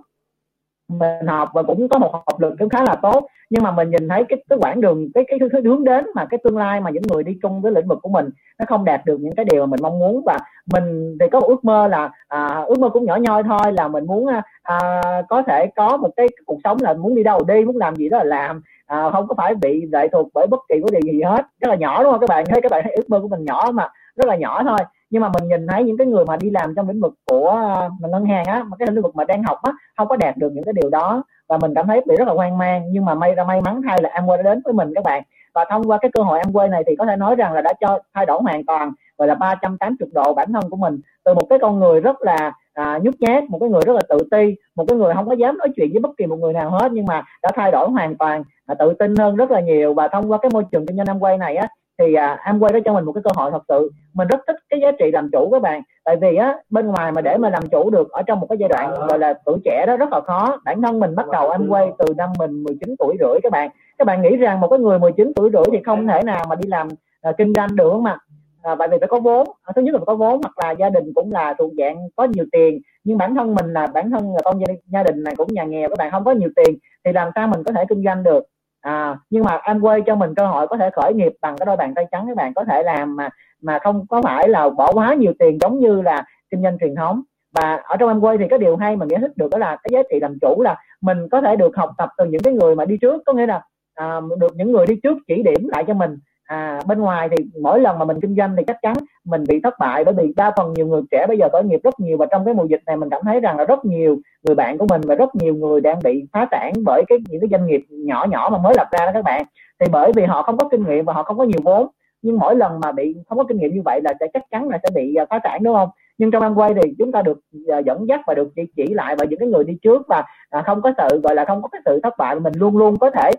Mình học và cũng có một học lực cũng khá là tốt nhưng mà mình nhìn thấy cái cái quãng đường cái cái, cái hướng đến mà cái tương lai mà những người đi chung với lĩnh vực của mình nó không đạt được những cái điều mà mình mong muốn. Và mình thì có một ước mơ là à, ước mơ cũng nhỏ nhoi thôi là mình muốn à, à có thể có một cái cuộc sống là muốn đi đâu đi muốn làm gì đó là làm. À, không có phải bị lệ thuộc bởi bất kỳ cái điều gì hết. Rất là nhỏ đúng không các bạn? Thấy các bạn thấy ước mơ của mình nhỏ mà rất là nhỏ thôi nhưng mà mình nhìn thấy những cái người mà đi làm trong lĩnh vực của à, mình ngân hàng á mà cái lĩnh vực mà đang học á không có đạt được những cái điều đó. Và mình cảm thấy bị rất là hoang mang nhưng mà may ra may mắn thay là Amway đã đến với mình các bạn. Và thông qua cái cơ hội Amway này thì có thể nói rằng là đã cho thay đổi hoàn toàn gọi là 380 độ bản thân của mình. Từ một cái con người rất là à, nhút nhát một cái người rất là tự ti một cái người không có dám nói chuyện với bất kỳ một người nào hết nhưng mà đã thay đổi hoàn toàn à, tự tin hơn rất là nhiều. Và thông qua cái môi trường kinh doanh Amway này á thì à, Amway đã cho mình một cái cơ hội thật sự. Mình rất thích cái giá trị làm chủ các bạn. Tại vì á bên ngoài mà để mà làm chủ được ở trong một cái giai đoạn gọi là tuổi trẻ đó rất là khó. Bản thân mình bắt đầu Amway từ năm mình 19 tuổi rưỡi các bạn. Các bạn nghĩ rằng một cái người 19 tuổi rưỡi thì không thể nào mà đi làm uh, kinh doanh được mà à, bởi vì phải có vốn. À, thứ nhất là phải có vốn hoặc là gia đình cũng là thuộc dạng có nhiều tiền. Nhưng bản thân mình là bản thân là con gia đình này cũng nhà nghèo các bạn không có nhiều tiền thì làm sao mình có thể kinh doanh được à, nhưng mà Amway cho mình cơ hội có thể khởi nghiệp bằng cái đôi bàn tay trắng các bạn có thể làm mà mà không có phải là bỏ quá nhiều tiền giống như là kinh doanh truyền thống. Và ở trong em quay thì cái điều hay mình giải thích được đó là cái giá trị làm chủ là mình có thể được học tập từ những cái người mà đi trước có nghĩa là à, được những người đi trước chỉ điểm lại cho mình à, bên ngoài thì mỗi lần mà mình kinh doanh thì chắc chắn mình bị thất bại bởi vì đa phần nhiều người trẻ bây giờ khởi nghiệp rất nhiều và trong cái mùa dịch này mình cảm thấy rằng là rất nhiều người bạn của mình và rất nhiều người đang bị phá sản bởi cái những cái doanh nghiệp nhỏ nhỏ mà mới lập ra đó các bạn. Thì bởi vì họ không có kinh nghiệm và họ không có nhiều vốn nhưng mỗi lần mà bị không có kinh nghiệm như vậy là sẽ chắc chắn là sẽ bị à, phá sản đúng không? Nhưng trong Amway thì chúng ta được à, dẫn dắt và được chỉ, chỉ lại và những cái người đi trước và à, không có sự gọi là không có cái sự thất bại mình luôn luôn có thể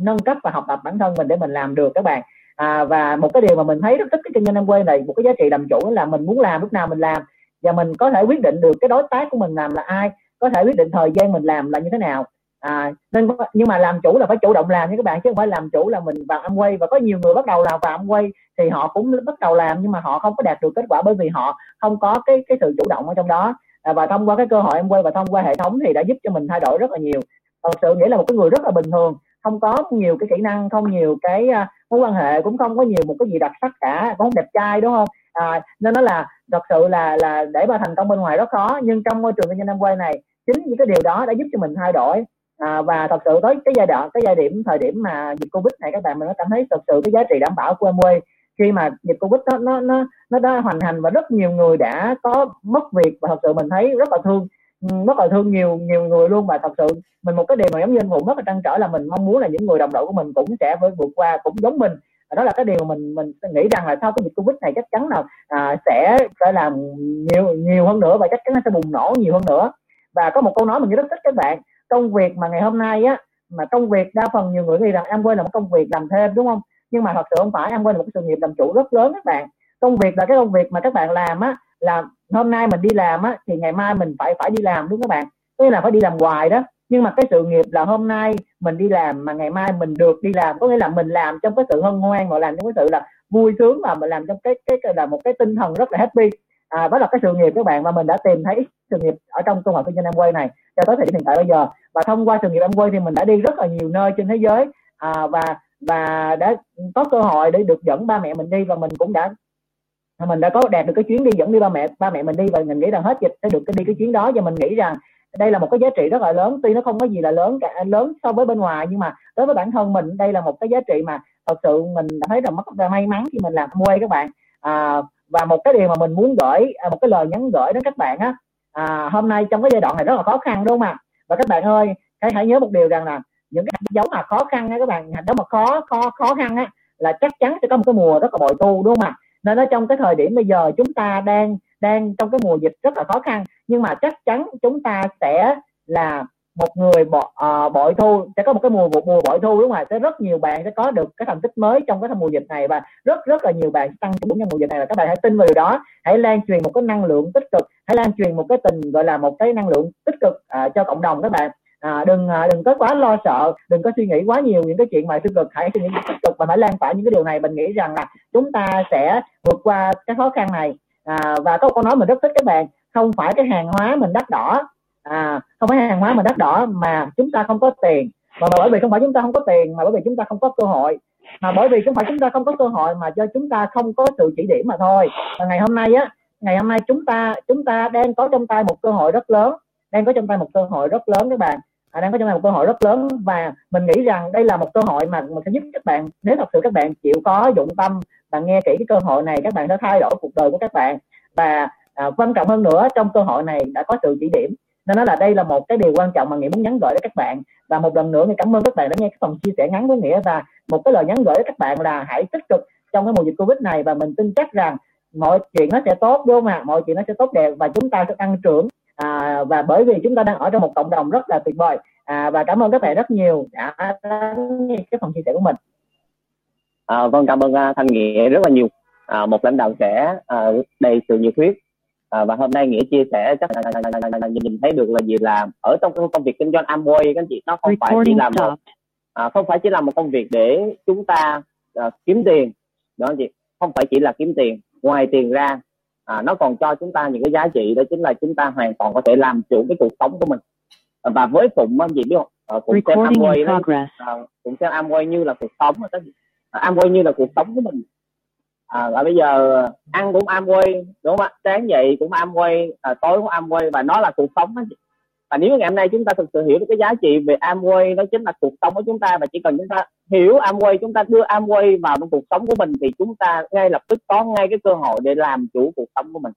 nâng cấp và học tập bản thân mình để mình làm được các bạn. À, và một cái điều mà mình thấy rất thích cái kinh doanh em quay này một cái giá trị làm chủ là mình muốn làm lúc nào mình làm và mình có thể quyết định được cái đối tác của mình làm là ai có thể quyết định thời gian mình làm là như thế nào. À, nên nhưng mà làm chủ là phải chủ động làm nha các bạn chứ không phải làm chủ là mình vào quay và có nhiều người bắt đầu làm vào quay thì họ cũng bắt đầu làm nhưng mà họ không có đạt được kết quả bởi vì họ không có cái cái sự chủ động ở trong đó. À, và thông qua cái cơ hội em quay và thông qua hệ thống thì đã giúp cho mình thay đổi rất là nhiều. Thật sự nghĩa là một cái người rất là bình thường không có nhiều cái kỹ năng không nhiều cái à, mối quan hệ cũng không có nhiều một cái gì đặc sắc cả cũng không đẹp trai đúng không? À, nên nó là thật sự là là để mà thành công bên ngoài rất khó nhưng trong môi trường kinh doanh năm quay này chính những cái điều đó đã giúp cho mình thay đổi. À, và thật sự tới cái giai đoạn cái giai điểm thời điểm mà dịch covid này các bạn mình nó cảm thấy thật sự cái giá trị đảm bảo của Amway khi mà dịch covid nó nó nó nó đã hoành hành và rất nhiều người đã có mất việc và thật sự mình thấy rất là thương rất là thương nhiều nhiều người luôn và thật sự mình một cái điều mà giống như anh Hùng rất là trăn trở là mình mong muốn là những người đồng đội của mình cũng sẽ với vượt qua cũng giống mình. Và đó là cái điều mà mình mình nghĩ rằng là sau cái dịch covid này chắc chắn là à, sẽ sẽ làm nhiều nhiều hơn nữa và chắc chắn nó sẽ bùng nổ nhiều hơn nữa. Và có một câu nói mình rất thích các bạn công việc mà ngày hôm nay á mà công việc đa phần nhiều người nghĩ rằng em quên là một công việc làm thêm đúng không? Nhưng mà thật sự không phải em quên là một cái sự nghiệp làm chủ rất lớn các bạn. Công việc là cái công việc mà các bạn làm á là hôm nay mình đi làm á thì ngày mai mình phải phải đi làm đúng các bạn? Tức là phải đi làm hoài đó. Nhưng mà cái sự nghiệp là hôm nay mình đi làm mà ngày mai mình được đi làm có nghĩa là mình làm trong cái sự hân hoan và làm trong cái sự là vui sướng và mình làm trong cái cái, cái là một cái tinh thần rất là happy. À, đó là cái sự nghiệp các bạn và mình đã tìm thấy sự nghiệp ở trong công hội kinh doanh em quay này cho tới thời điểm hiện tại bây giờ. Và thông qua sự nghiệp em quay thì mình đã đi rất là nhiều nơi trên thế giới. À, và và đã có cơ hội để được dẫn ba mẹ mình đi và mình cũng đã mình đã có đạt được cái chuyến đi dẫn đi ba mẹ ba mẹ mình đi và mình nghĩ rằng hết dịch sẽ được cái đi cái chuyến đó. Và mình nghĩ rằng đây là một cái giá trị rất là lớn. Tuy nó không có gì là lớn cả lớn so với bên ngoài nhưng mà đối với bản thân mình đây là một cái giá trị mà thật sự mình đã thấy rằng rất là may mắn khi mình làm quay các bạn. À, và một cái điều mà mình muốn gửi à, một cái lời nhắn gửi đến các bạn á à, hôm nay trong cái giai đoạn này rất là khó khăn đúng không ạ? Và các bạn ơi hãy hãy nhớ một điều rằng là những cái hạt giống mà khó khăn á các bạn hạt giống mà khó khó khó khăn á là chắc chắn sẽ có một cái mùa rất là bội thu đúng không ạ? Nên ở trong cái thời điểm bây giờ chúng ta đang đang trong cái mùa dịch rất là khó khăn. Nhưng mà chắc chắn chúng ta sẽ là một người bọ, uh, ờ, bội thu. Sẽ có một cái mùa một mùa bội thu đúng không ạ? Sẽ rất nhiều bạn sẽ có được cái thành tích mới trong cái mùa dịch này và rất rất là nhiều bạn tăng trưởng trong mùa dịch này. Và các bạn hãy tin vào điều đó. Hãy lan truyền một cái năng lượng tích cực. Hãy lan truyền một cái tình gọi là một cái năng lượng tích cực uh, cho cộng đồng các bạn à, đừng à, đừng có quá lo sợ đừng có suy nghĩ quá nhiều những cái chuyện mà tiêu cực. Hãy suy nghĩ tích cực và hãy lan tỏa những cái điều này. Mình nghĩ rằng là chúng ta sẽ vượt qua cái khó khăn này. À, và có một câu nói mình rất thích các bạn không phải cái hàng hóa mình đắt đỏ. À, không phải hàng hóa mình đắt đỏ mà chúng ta không có tiền. Mà bởi vì không phải chúng ta không có tiền mà bởi vì chúng ta không có cơ hội. Mà bởi vì không phải chúng ta không có cơ hội mà cho chúng ta không có sự chỉ điểm mà thôi. Và ngày hôm nay á ngày hôm nay chúng ta chúng ta đang có trong tay một cơ hội rất lớn đang có trong tay một cơ hội rất lớn các bạn à, đang có trong tay một cơ hội rất lớn và mình nghĩ rằng đây là một cơ hội mà mình sẽ giúp các bạn. Nếu thật sự các bạn chịu có dụng tâm và nghe kỹ cái cơ hội này các bạn sẽ thay đổi cuộc đời của các bạn. Và à, quan trọng hơn nữa trong cơ hội này đã có sự chỉ điểm. Nên nó là đây là một cái điều quan trọng mà nghĩa muốn nhắn gửi đến các bạn. Và một lần nữa thì cảm ơn các bạn đã nghe cái phần chia sẻ ngắn của nghĩa. Và một cái lời nhắn gửi đến các bạn là hãy tích cực trong cái mùa dịch covid này và mình tin chắc rằng mọi chuyện nó sẽ tốt đúng không ạ? Mọi chuyện nó sẽ tốt đẹp và chúng ta sẽ tăng trưởng à, và bởi vì chúng ta đang ở trong một cộng đồng rất là tuyệt vời. À, và cảm ơn các bạn rất nhiều đã nghe cái phần chia sẻ của mình. À, vâng cảm ơn uh, thanh nghĩa rất là nhiều. À, một lãnh đạo trẻ uh, đầy sự nhiệt huyết. À, và hôm nay nghĩa chia sẻ chắc là, là, là, là, nhìn thấy được là gì làm ở trong công việc kinh doanh Amway các chị nó không phải chỉ làm một à, không phải chỉ là một công việc để chúng ta à, kiếm tiền. Đó chị không phải chỉ là kiếm tiền. Ngoài tiền ra à, nó còn cho chúng ta những cái giá trị đó chính là chúng ta hoàn toàn có thể làm chủ cái cuộc sống của mình. Và với phụng gì biết không? À, phụng xem Amway đó, à, phụng xem Amway như là cuộc sống à, Amway như là cuộc sống của mình. À, và bây giờ ăn cũng Amway đúng không ạ? Sáng dậy cũng Amway à, tối cũng Amway và nó là cuộc sống đó và nếu ngày hôm nay chúng ta thực sự hiểu được cái giá trị về Amway nó chính là cuộc sống của chúng ta và chỉ cần chúng ta hiểu Amway, chúng ta đưa Amway vào trong cuộc sống của mình thì chúng ta ngay lập tức có ngay cái cơ hội để làm chủ cuộc sống của mình.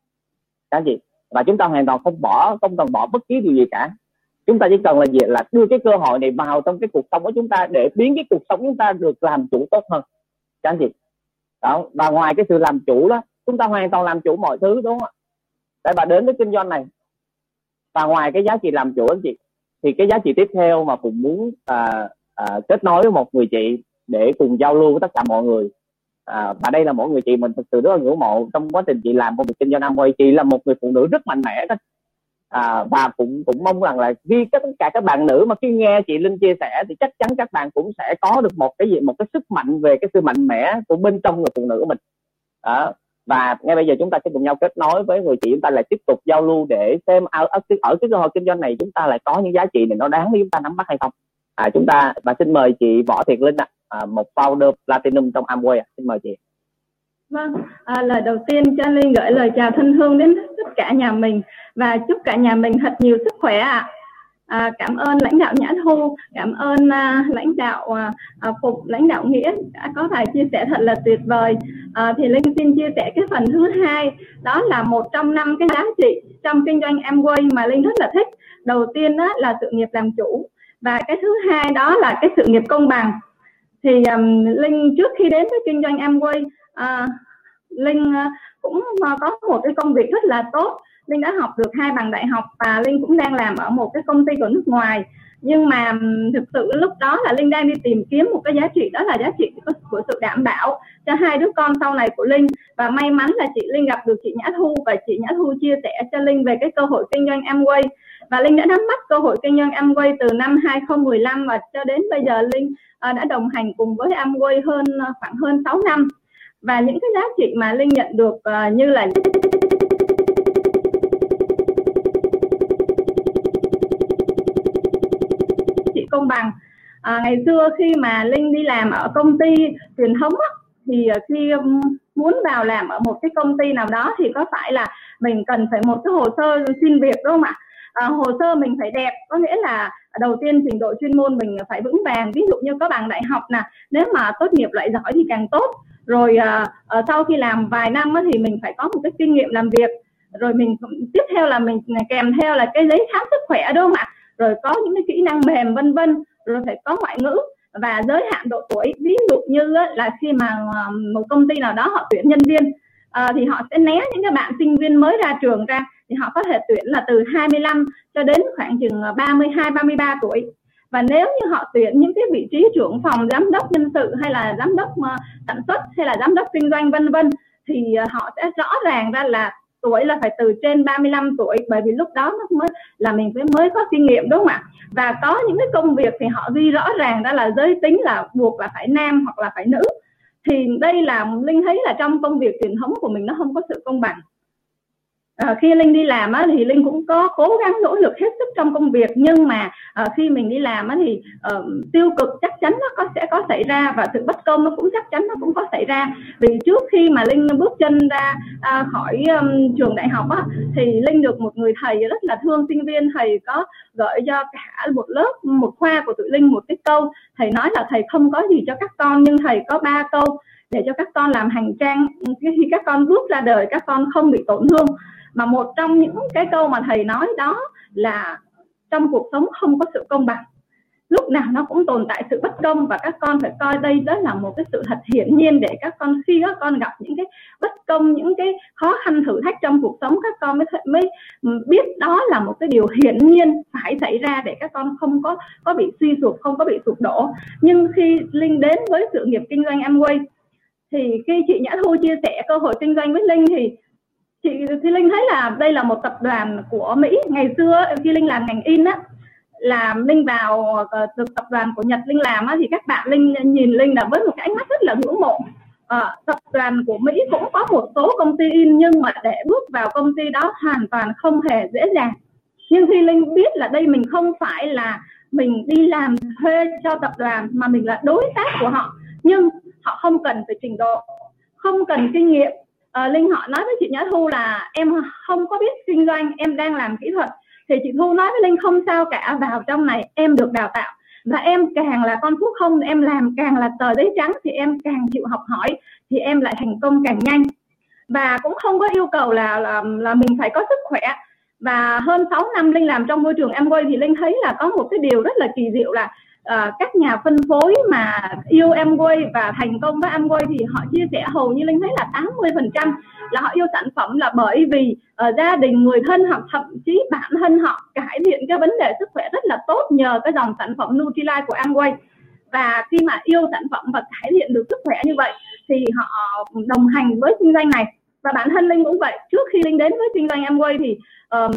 Các gì và chúng ta hoàn toàn không bỏ, không cần bỏ bất kỳ điều gì cả. Chúng ta chỉ cần là gì? Là đưa cái cơ hội này vào trong cái cuộc sống của chúng ta để biến cái cuộc sống chúng ta được làm chủ tốt hơn. Các anh chị. Đó, và ngoài cái sự làm chủ đó, chúng ta hoàn toàn làm chủ mọi thứ, đúng không ạ? Tại bà đến với kinh doanh này và ngoài cái giá trị làm chủ anh chị thì cái giá trị tiếp theo mà cũng muốn à, à, kết nối với một người chị để cùng giao lưu với tất cả mọi người. À, và đây là mỗi người chị mình thực sự rất là ngưỡng mộ. Trong quá trình chị làm công việc kinh doanh Amway chị là một người phụ nữ rất mạnh mẽ đó. À, và cũng cũng mong rằng là khi tất cả các bạn nữ mà khi nghe chị Linh chia sẻ thì chắc chắn các bạn cũng sẽ có được một cái gì một cái sức mạnh về cái sự mạnh mẽ của bên trong người phụ nữ của mình. À, và ngay bây giờ chúng ta sẽ cùng nhau kết nối với người chị chúng ta lại tiếp tục giao lưu để xem à, à, ở, ở, ở cái cơ hội kinh doanh này chúng ta lại có những giá trị này nó đáng để chúng ta nắm bắt hay không à, chúng ta và xin mời chị Võ Thiệt Linh ạ à, một founder platinum trong Amway à. xin mời chị Vâng, à, lời đầu tiên cho Linh gửi lời chào thân thương đến tất cả nhà mình và chúc cả nhà mình thật nhiều sức khỏe ạ. À. À, cảm ơn lãnh đạo Nhã Thu, cảm ơn à, lãnh đạo à, à, Phục, lãnh đạo Nghĩa đã có bài chia sẻ thật là tuyệt vời. À, thì Linh xin chia sẻ cái phần thứ hai, đó là một trong năm cái giá trị trong kinh doanh Amway mà Linh rất là thích. Đầu tiên đó là sự nghiệp làm chủ và cái thứ hai đó là cái sự nghiệp công bằng. Thì um, Linh trước khi đến với kinh doanh Amway uh, linh uh, cũng uh, có một cái công việc rất là tốt linh đã học được hai bằng đại học và linh cũng đang làm ở một cái công ty của nước ngoài. Nhưng mà thực sự lúc đó là linh đang đi tìm kiếm một cái giá trị đó là giá trị của, sự đảm bảo cho hai đứa con sau này của linh. Và may mắn là chị linh gặp được chị nhã thu và chị nhã thu chia sẻ cho linh về cái cơ hội kinh doanh Amway. Và linh đã nắm bắt cơ hội kinh doanh Amway từ năm 2015 và cho đến bây giờ linh ờ, đã đồng hành cùng với Amway hơn ờ, khoảng hơn 6 năm. Và những cái giá trị mà linh nhận được ờ, như là bằng. À, ngày xưa khi mà linh đi làm ở công ty truyền thống á, thì ờ, khi muốn vào làm ở một cái công ty nào đó thì có phải là mình cần phải một cái hồ sơ xin việc đúng không ạ? À, hồ sơ mình phải đẹp có nghĩa là đầu tiên trình độ chuyên môn mình phải vững vàng. Ví dụ như có bằng đại học nè nếu mà tốt nghiệp loại giỏi thì càng tốt. Rồi à, à, sau khi làm vài năm á, thì mình phải có một cái kinh nghiệm làm việc. Rồi mình tiếp theo là mình kèm theo là cái giấy khám sức khỏe đúng không ạ? Rồi có những cái kỹ năng mềm vân vân. Rồi phải có ngoại ngữ. Và giới hạn độ tuổi. Ví dụ như là khi mà ờ, một công ty nào đó họ tuyển nhân viên à, thì họ sẽ né những cái bạn sinh viên mới ra trường ra. Thì họ có thể tuyển là từ 25 cho đến khoảng chừng ờ, 32 33 tuổi. Và nếu như họ tuyển những cái vị trí trưởng phòng giám đốc nhân sự hay là giám đốc sản xuất hay là giám đốc kinh doanh vân vân thì họ sẽ rõ ràng ra là tuổi là phải từ trên 35 tuổi, bởi vì lúc đó nó mới là mình mới mới có kinh nghiệm, đúng không ạ? Và có những cái công việc thì họ ghi rõ ràng đó là giới tính là buộc là phải nam hoặc là phải nữ. Thì đây là linh thấy là trong công việc truyền thống của mình nó không có sự công bằng à, khi linh đi làm á, thì linh cũng có cố gắng nỗ lực hết sức trong công việc nhưng mà à, khi mình đi làm á, thì à, tiêu cực chắc chắn nó có sẽ có xảy ra và sự bất công nó cũng chắc chắn nó cũng có xảy ra. Vì trước khi mà linh bước chân ra à, khỏi um, trường đại học á, thì linh được một người thầy rất là thương sinh viên thầy có gợi cho cả một lớp một khoa của tụi linh một cái câu. Thầy nói là thầy không có gì cho các con nhưng thầy có ba câu để cho các con làm hành trang khi các con bước ra đời các con không bị tổn thương mà một trong những cái câu mà thầy nói đó là trong cuộc sống không có sự công bằng. Lúc nào nó cũng tồn tại sự bất công và các con phải coi đây đó là một cái sự thật hiển nhiên để các con, khi các con gặp những cái bất công, những cái khó khăn thử thách trong cuộc sống, các con mới mới biết đó là một cái điều hiển nhiên phải xảy ra để các con không có có bị suy sụp, không có bị sụp đổ. Nhưng khi linh đến với sự nghiệp kinh doanh Amway, thì khi chị Nhã Thu chia sẻ cơ hội kinh doanh với Linh thì chị thì linh thấy là đây là một tập đoàn của mỹ. Ngày xưa khi linh làm ngành in á là linh vào ờ, được tập đoàn của nhật linh làm á thì các bạn linh nhìn linh là với một cái ánh mắt rất là ngưỡng mộ. À, tập đoàn của mỹ cũng có một số công ty in nhưng mà để bước vào công ty đó hoàn toàn không hề dễ dàng. Nhưng khi linh biết là đây mình không phải là mình đi làm thuê cho tập đoàn mà mình là đối tác của họ. Nhưng họ không cần phải trình độ không cần kinh nghiệm à, linh họ nói với chị nhã thu là em không có biết kinh doanh em đang làm kỹ thuật. Thì chị thu nói với linh không sao cả vào trong này em được đào tạo. Và em càng là con phúc không em làm càng là tờ giấy trắng thì em càng chịu học hỏi thì em lại thành công càng nhanh. Và cũng không có yêu cầu là là, là mình phải có sức khỏe. Và hơn 6 năm linh làm trong môi trường em quay thì linh thấy là có một cái điều rất là kỳ diệu là uh, các nhà phân phối mà yêu Amway và thành công với Amway thì họ chia sẻ hầu như linh thấy là 80 phần trăm là họ yêu sản phẩm là bởi vì uh, gia đình người thân hoặc thậm chí bản thân họ cải thiện cái vấn đề sức khỏe rất là tốt nhờ cái dòng sản phẩm Nutrilite của Amway. Và khi mà yêu sản phẩm và cải thiện được sức khỏe như vậy thì họ đồng hành với kinh doanh này và bản thân linh cũng vậy. Trước khi linh đến với kinh doanh em quay thì um,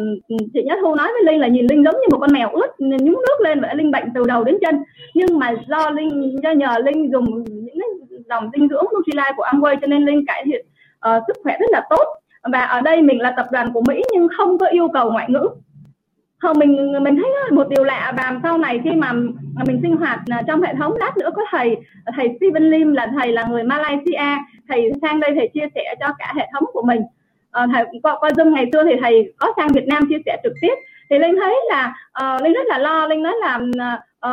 chị Nhã Thu nói với Linh là nhìn Linh giống như một con mèo ướt nhúng nước lên và Linh bệnh từ đầu đến chân. Nhưng mà do Linh do nhờ Linh dùng những dòng dinh dưỡng Nutrilite của Amway cho nên Linh cải thiện uh, sức khỏe rất là tốt. Và ở đây mình là tập đoàn của Mỹ nhưng không có yêu cầu ngoại ngữ không mình mình thấy một điều lạ và sau này khi mà mình sinh hoạt à, trong hệ thống lát nữa có thầy thầy Steven Lim là thầy là người Malaysia thầy sang đây thầy chia sẻ cho cả hệ thống của mình. Ờ, thầy qua, qua zoom ngày xưa thì thầy có sang Việt Nam chia sẻ trực tiếp thì linh thấy là uh, linh rất là lo linh nói là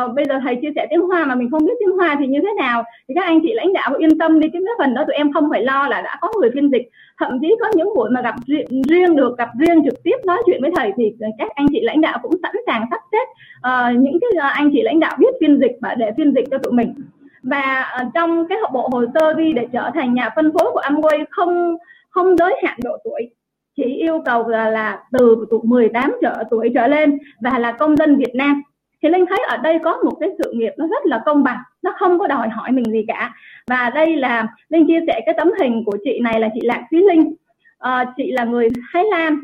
uh, bây giờ thầy chia sẻ tiếng hoa mà mình không biết tiếng hoa thì như thế nào? Thì các anh chị lãnh đạo yên tâm đi cái phần đó tụi em không phải lo là đã có người phiên dịch. Thậm chí có những buổi mà gặp riêng, riêng được gặp riêng trực tiếp nói chuyện với thầy thì các anh chị lãnh đạo cũng sẵn sàng sắp xếp uh, những cái anh chị lãnh đạo biết phiên dịch và để phiên dịch cho tụi mình. Và trong cái bộ hồ sơ ghi để trở thành nhà phân phối của Amway không không giới hạn độ tuổi chỉ yêu cầu là, là từ tuổi 18 trở tuổi trở lên và là công dân Việt Nam. Thì linh thấy ở đây có một cái sự nghiệp nó rất là công bằng nó không có đòi hỏi mình gì cả. Và đây là linh chia sẻ cái tấm hình của chị này là chị lạc thúy linh. À, chị là người thái lan.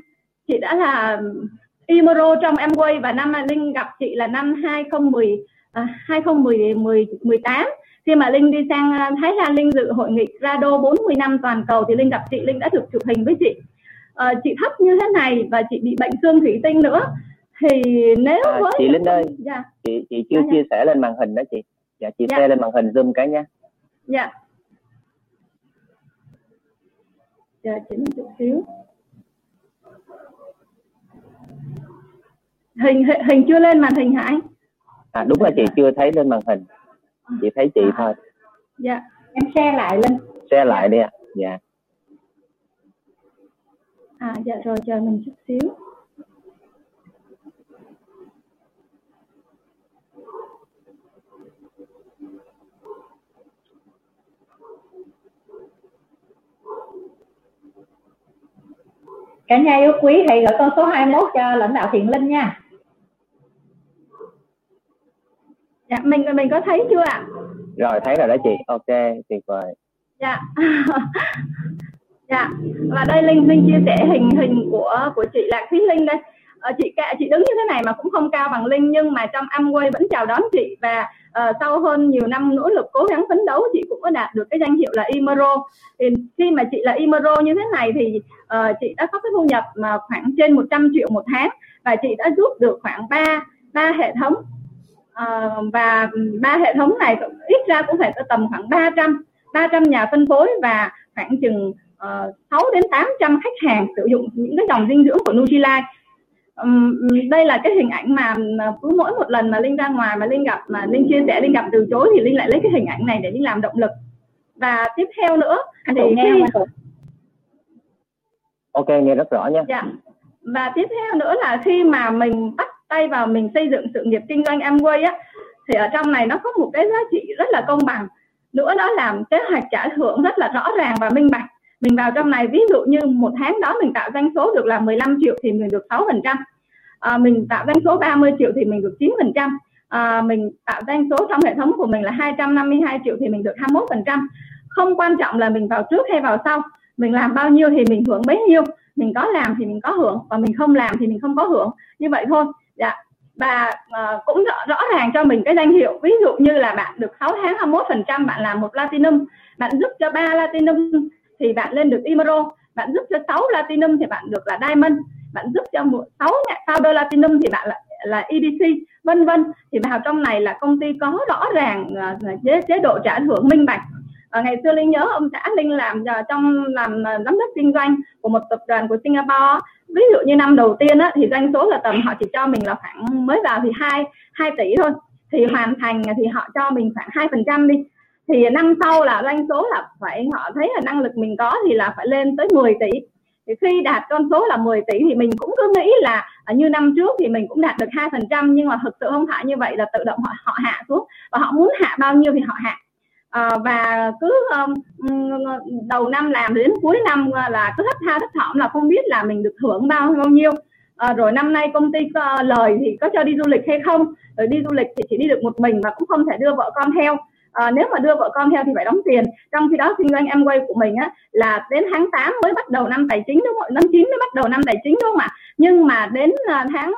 Chị đã là um, Imoro trong Amway và năm Linh gặp chị là năm 2010 à, 2018 khi mà Linh đi sang à, Thái Lan Linh dự hội nghị Rado 40 năm toàn cầu thì Linh gặp chị Linh đã được chụp hình với chị à, chị thấp như thế này và chị bị bệnh xương thủy tinh nữa thì nếu à, với chị Linh ơi dạ. chị chị chưa dạ, dạ. chia sẻ lên màn hình đó chị. Dạ chị dạ. share lên màn hình zoom cái nha dạ. Dạ chỉ một chút xíu. Hình hình chưa lên màn hình hả anh? À đúng là chị chưa thấy lên màn hình. Chị thấy chị à. thôi. Dạ. Em share lại lên. Share lại đi ạ. Dạ à dạ rồi chờ mình chút xíu. Cả nhà yêu quý hãy gửi con số 21 cho lãnh đạo thiện linh nha. Dạ mình mình có thấy chưa ạ? Rồi thấy rồi đó chị. Ok tuyệt vời. Dạ dạ. Và đây linh linh chia sẻ hình hình của của chị lạc thúy linh đây. À, chị cả chị đứng như thế này mà cũng không cao bằng linh nhưng mà trong Amway vẫn chào đón chị. Và uh, sau hơn nhiều năm nỗ lực cố gắng phấn đấu chị cũng có đạt được cái danh hiệu là Imero. Thì khi mà chị là Imero như thế này thì uh, chị đã có cái thu nhập mà khoảng trên 100 triệu một tháng. Và chị đã giúp được khoảng 3 ba hệ thống. Uh, và ba hệ thống này ít ra cũng phải tầm khoảng 300 300 nhà phân phối và khoảng chừng uh, 6 đến 800 khách hàng sử dụng những cái dòng dinh dưỡng của Nutrilite. Um, đây là cái hình ảnh mà cứ mỗi một lần mà linh ra ngoài mà linh gặp mà linh chia sẻ linh gặp từ chối thì linh lại lấy cái hình ảnh này để linh làm động lực. Và tiếp theo nữa thì nghe khi... ok nghe rất rõ nha. Dạ. và tiếp theo nữa là khi mà mình bắt tay vào mình xây dựng sự nghiệp kinh doanh Amway á thì ở trong này nó có một cái giá trị rất là công bằng. Nữa đó làm kế hoạch trả thưởng rất là rõ ràng và minh bạch mình vào trong này ví dụ như một tháng đó mình tạo doanh số được là 15 triệu thì mình được 6 phần trăm. À, mình tạo doanh số 30 triệu thì mình được 9 phần trăm. À, mình tạo doanh số trong hệ thống của mình là 252 triệu thì mình được 21 phần trăm. Không quan trọng là mình vào trước hay vào sau mình làm bao nhiêu thì mình hưởng bấy nhiêu. Mình có làm thì mình có hưởng và mình không làm thì mình không có hưởng. Như vậy thôi. Dạ. Và uh, cũng rõ, rõ ràng cho mình cái danh hiệu. Ví dụ như là bạn được 6 tháng 21 phần trăm bạn làm một platinum bạn giúp cho ba platinum thì bạn lên được emerald bạn giúp cho 6 platinum thì bạn được là diamond. Bạn giúp cho 6 nhà founder platinum thì bạn là là EDC vân vân. Thì vào trong này là công ty có rõ ràng uh, chế, chế độ trả thưởng minh bạch. À, ngày xưa linh nhớ ông xã linh làm uh, trong làm uh, giám đốc kinh doanh của một tập đoàn của singapore. Ví dụ như năm đầu tiên á, thì doanh số là tầm họ chỉ cho mình là khoảng mới vào thì hai hai tỷ thôi. Thì hoàn thành thì họ cho mình khoảng hai phần trăm đi thì năm sau là doanh số là phải họ thấy là năng lực mình có thì là phải lên tới 10 tỷ. Thì khi đạt con số là 10 tỷ thì mình cũng cứ nghĩ là à, như năm trước thì mình cũng đạt được hai phần trăm nhưng mà thực sự không phải như vậy là tự động họ họ hạ xuống. Và họ muốn hạ bao nhiêu thì họ hạ. À, và cứ um, đầu năm làm đến cuối năm là cứ thất tha thất thỏm là không biết là mình được hưởng bao bao nhiêu. À, rồi năm nay công ty có lời thì có cho đi du lịch hay không? Rồi đi du lịch thì chỉ đi được một mình và cũng không thể đưa vợ con theo à, nếu mà đưa vợ con theo thì phải đóng tiền. Trong khi đó kinh doanh quay của mình á là đến tháng 8 mới bắt đầu năm tài chính đúng không năm 9 mới bắt đầu năm tài chính đúng không ạ? Nhưng mà đến ờ, tháng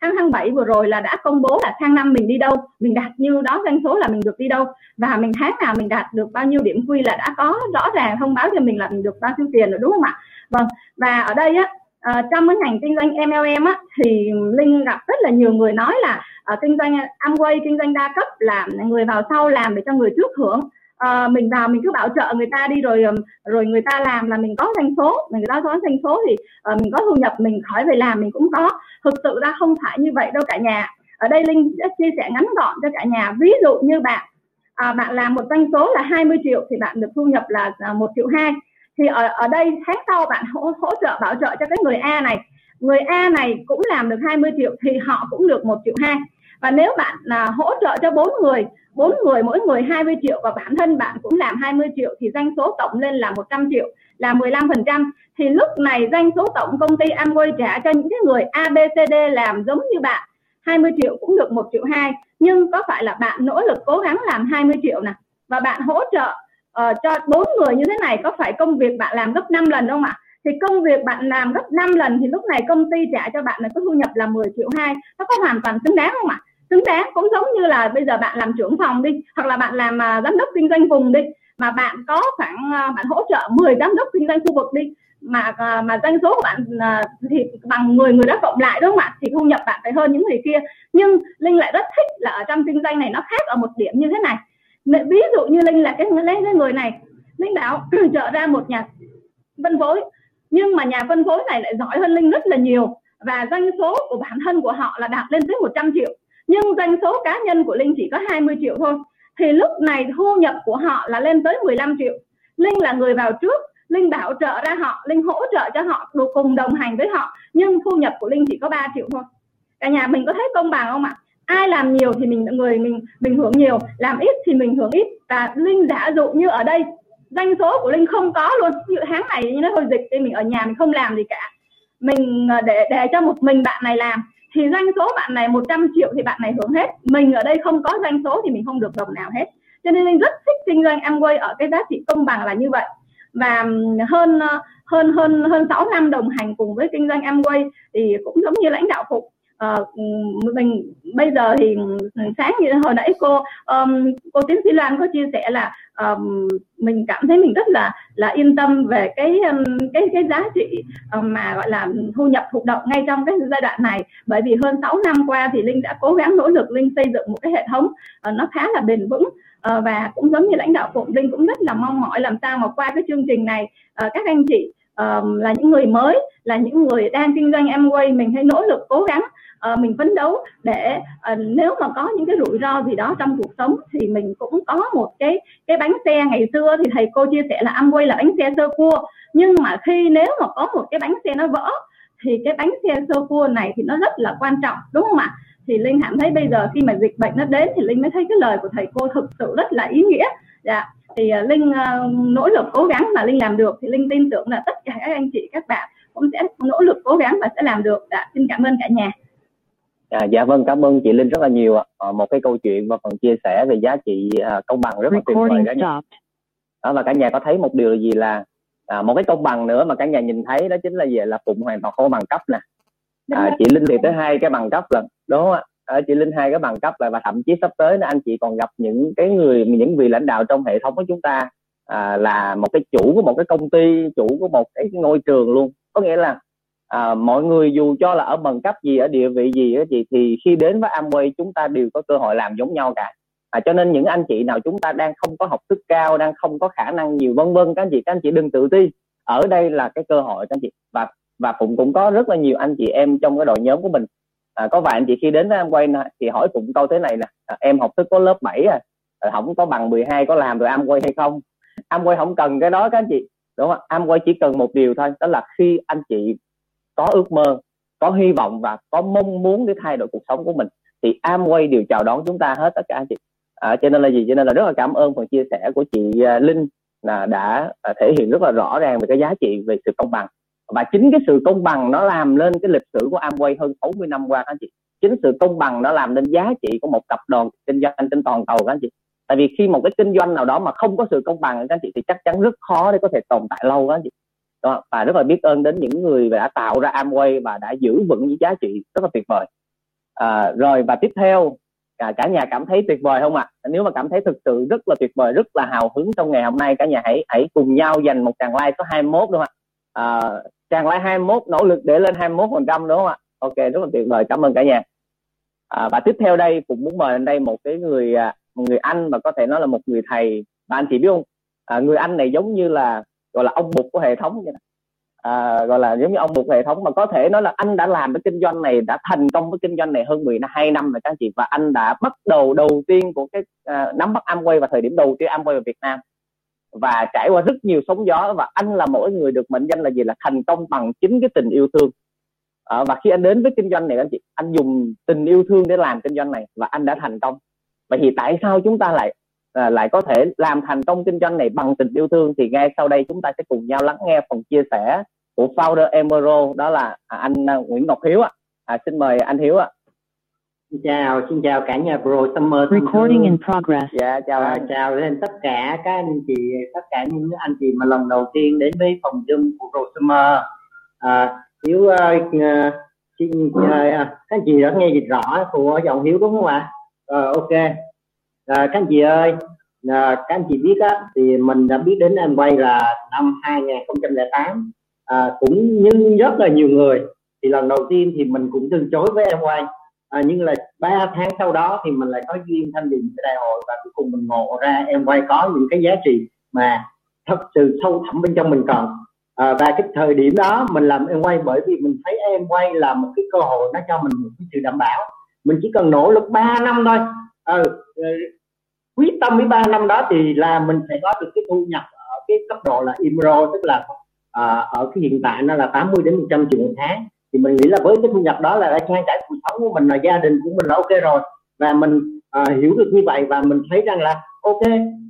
tháng tháng 7 vừa rồi là đã công bố là tháng năm mình đi đâu mình đạt như đó doanh số là mình được đi đâu. Và mình tháng nào mình đạt được bao nhiêu điểm quy là đã có rõ ràng thông báo cho mình là mình được bao nhiêu tiền rồi đúng không ạ? Vâng và ở đây á à, trong cái ngành kinh doanh MLM á thì linh gặp rất là nhiều người nói là à, kinh doanh Amway kinh doanh đa cấp là người vào sau làm để cho người trước hưởng. À, mình vào mình cứ bảo trợ người ta đi rồi rồi người ta làm là mình có doanh số mình có doanh số thì à, mình có thu nhập mình khỏi về làm mình cũng có. Thực sự ra không phải như vậy đâu cả nhà. Ở đây linh sẽ chia sẻ ngắn gọn cho cả nhà. Ví dụ như bạn à, bạn làm một doanh số là 20 triệu thì bạn được thu nhập là à, một triệu hai thì ở ở đây tháng sau bạn hỗ, hỗ trợ bảo trợ cho cái người A này. Người A này cũng làm được 20 triệu thì họ cũng được một triệu hai. Và nếu bạn là hỗ trợ cho bốn người bốn người mỗi người 20 triệu và bản thân bạn cũng làm 20 triệu thì doanh số tổng lên là 100 triệu là 15 phần trăm. Thì lúc này doanh số tổng công ty Amway trả cho những cái người ABCD làm giống như bạn 20 triệu cũng được 1 triệu 2 nhưng có phải là bạn nỗ lực cố gắng làm 20 triệu nè và bạn hỗ trợ uh, cho bốn người như thế này có phải công việc bạn làm gấp 5 lần không ạ? Thì công việc bạn làm gấp 5 lần thì lúc này công ty trả cho bạn là có thu nhập là 10 triệu hai nó có hoàn toàn xứng đáng không ạ? Xứng đáng cũng giống như là bây giờ bạn làm trưởng phòng đi hoặc là bạn làm uh, giám đốc kinh doanh vùng đi mà bạn có khoảng uh, bạn hỗ trợ 10 giám đốc kinh doanh khu vực đi mà uh, mà doanh số của bạn uh, thì bằng 10 người đó cộng lại đúng không ạ? Thì thu nhập bạn phải hơn những người kia. Nhưng linh lại rất thích là ở trong kinh doanh này nó khác ở một điểm như thế này ví dụ như linh là cái lấy cái người này. Linh bảo trợ ra một nhà phân phối. Nhưng mà nhà phân phối này lại giỏi hơn linh rất là nhiều. Và doanh số của bản thân của họ là đạt lên tới 100 triệu. Nhưng doanh số cá nhân của linh chỉ có 20 triệu thôi. Thì lúc này thu nhập của họ là lên tới 15 triệu. Linh là người vào trước. Linh bảo trợ ra họ, linh hỗ trợ cho họ cùng đồng hành với họ. Nhưng thu nhập của linh chỉ có 3 triệu thôi. Cả nhà mình có thấy công bằng không ạ? Ai làm nhiều thì mình, người mình mình hưởng nhiều, làm ít thì mình hưởng ít. Và linh giả dụ như ở đây, doanh số của linh không có luôn. Như tháng này như nó hồi dịch thì mình ở nhà mình không làm gì cả. Mình ờ, để để cho một mình bạn này làm, thì doanh số bạn này 100 triệu thì bạn này hưởng hết. Mình ở đây không có doanh số thì mình không được đồng nào hết. Cho nên linh rất thích kinh doanh Amway ở cái giá trị công bằng là như vậy. Và ờ, hơn hơn hơn hơn 6 năm đồng hành cùng với kinh doanh Amway thì cũng giống như lãnh đạo phục à, mình bây giờ thì sáng như hồi nãy cô um, cô tiến sĩ loan có chia sẻ là um, mình cảm thấy mình rất là là yên tâm về cái um, cái cái giá trị um, mà gọi là thu nhập thụ động ngay trong cái giai đoạn này. Bởi vì hơn 6 năm qua thì linh đã cố gắng nỗ lực linh xây dựng một cái hệ thống uh, nó khá là bền vững uh, và cũng giống như lãnh đạo phụng linh cũng rất là mong mỏi làm sao mà qua cái chương trình này uh, các anh chị là những người mới là những người đang kinh doanh Amway mình hãy nỗ lực cố gắng uh, mình phấn đấu để uh, nếu mà có những cái rủi ro gì đó trong cuộc sống thì mình cũng có một cái cái bánh xe. Ngày xưa thì thầy cô chia sẻ là Amway là bánh xe sơ cua nhưng mà khi nếu mà có một cái bánh xe nó vỡ thì cái bánh xe sơ cua này thì nó rất là quan trọng đúng không ạ? Thì linh cảm thấy bây giờ khi mà dịch bệnh nó đến thì linh mới thấy cái lời của thầy cô thực sự rất là ý nghĩa dạ thì uh, linh uh, nỗ lực cố gắng mà linh làm được thì linh tin tưởng là tất cả các anh chị các bạn cũng sẽ nỗ lực cố gắng và sẽ làm được dạ xin cảm ơn cả nhà À, dạ vâng cảm ơn chị Linh rất là nhiều ạ. À, một cái câu chuyện và phần chia sẻ về giá trị à, công bằng rất là tuyệt vời cả nhà. À, và cả nhà có thấy một điều gì là à, một cái công bằng nữa mà cả nhà nhìn thấy đó chính là gì là phụng hoàn toàn không bằng cấp nè. À, chị Linh thì tới hai cái bằng cấp lần đúng không ạ? Ở chị Linh hai cái bằng cấp lại và thậm chí sắp tới nữa anh chị còn gặp những cái người những vị lãnh đạo trong hệ thống của chúng ta à, là một cái chủ của một cái công ty chủ của một cái ngôi trường luôn. Có nghĩa là à, mọi người dù cho là ở bằng cấp gì ở địa vị gì đó chị thì khi đến với Amway chúng ta đều có cơ hội làm giống nhau cả. À, cho nên những anh chị nào chúng ta đang không có học thức cao đang không có khả năng nhiều vân vân các anh chị các anh chị đừng tự ti. Ở đây là cái cơ hội các anh chị. Và và phụng cũng có rất là nhiều anh chị em trong cái đội nhóm của mình à, có vài anh chị khi đến với Amway thì hỏi phụng câu thế này nè. À, em học thức có lớp 7 à, à không có bằng 12 có làm được Amway hay không? Amway không cần cái đó các anh chị đúng không Amway chỉ cần một điều thôi đó là khi anh chị có ước mơ có hy vọng và có mong muốn để thay đổi cuộc sống của mình thì Amway đều chào đón chúng ta hết tất cả anh chị. À, cho nên là gì? Cho nên là rất là cảm ơn phần chia sẻ của chị à, Linh là đã à, thể hiện rất là rõ ràng về cái giá trị về sự công bằng và chính cái sự công bằng nó làm lên cái lịch sử của Amway hơn 60 năm qua các anh chị. Chính sự công bằng nó làm nên giá trị của một tập đoàn kinh doanh trên toàn cầu các anh chị. Tại vì khi một cái kinh doanh nào đó mà không có sự công bằng các anh chị thì chắc chắn rất khó để có thể tồn tại lâu các anh chị. Đó và rất là biết ơn đến những người đã tạo ra Amway và đã giữ vững những giá trị rất là tuyệt vời. À, rồi và tiếp theo cả, cả nhà cảm thấy tuyệt vời không ạ? À? nếu mà cảm thấy thực sự rất là tuyệt vời rất là hào hứng trong ngày hôm nay cả nhà hãy hãy cùng nhau dành một tràng like số 21 đúng không ạ? À, tràng lại 21 nỗ lực để lên 21 phần trăm đúng không ạ? Ok rất là tuyệt vời cảm ơn cả nhà. À, và tiếp theo đây cũng muốn mời lên đây một cái người à, một người anh mà có thể nói là một người thầy. Và anh chị biết không? À, người anh này giống như là gọi là ông bục của hệ thống vậy À, gọi là giống như ông bục hệ thống mà có thể nói là anh đã làm cái kinh doanh này đã thành công với kinh doanh này hơn 12 năm rồi các anh chị. Và anh đã bắt đầu đầu tiên của cái à, nắm bắt Amway và thời điểm đầu tiên Amway ở Việt Nam và trải qua rất nhiều sóng gió và anh là mỗi người được mệnh danh là gì là thành công bằng chính cái tình yêu thương à, và khi anh đến với kinh doanh này anh chị anh dùng tình yêu thương để làm kinh doanh này và anh đã thành công vậy thì tại sao chúng ta lại à, lại có thể làm thành công kinh doanh này bằng tình yêu thương thì ngay sau đây chúng ta sẽ cùng nhau lắng nghe phần chia sẻ của founder Emerald đó là à, anh à, Nguyễn Ngọc Hiếu ạ. À, xin mời anh Hiếu ạ. Xin chào, xin chào cả nhà Pro Summer. Recording in progress. Dạ, chào à, chào lên tất cả các anh chị, tất cả những anh chị mà lần đầu tiên đến với phòng Zoom của Pro Summer. À, Hiếu uh, xin uh, các anh chị đã nghe dịch rõ của giọng Hiếu đúng không ạ? À, ok à, các anh chị ơi à, các anh chị biết á thì mình đã biết đến anh quay là năm 2008 à, cũng như rất là nhiều người thì lần đầu tiên thì mình cũng từ chối với em quay à, nhưng là ba tháng sau đó thì mình lại có duyên tham dự cái đại hội và cuối cùng mình ngộ ra em quay có những cái giá trị mà thật sự sâu thẳm bên trong mình cần à, và cái thời điểm đó mình làm em quay bởi vì mình thấy em quay là một cái cơ hội nó cho mình một cái sự đảm bảo. Mình chỉ cần nỗ lực 3 năm thôi. Ừ, ừ, quyết tâm với ba năm đó thì là mình sẽ có được cái thu nhập ở cái cấp độ là IMRO tức là à, ở cái hiện tại nó là 80 đến 100 triệu một tháng thì mình nghĩ là với cái thu nhập đó là đã trang trải cuộc sống của mình là gia đình của mình là ok rồi. Và mình à, hiểu được như vậy và mình thấy rằng là ok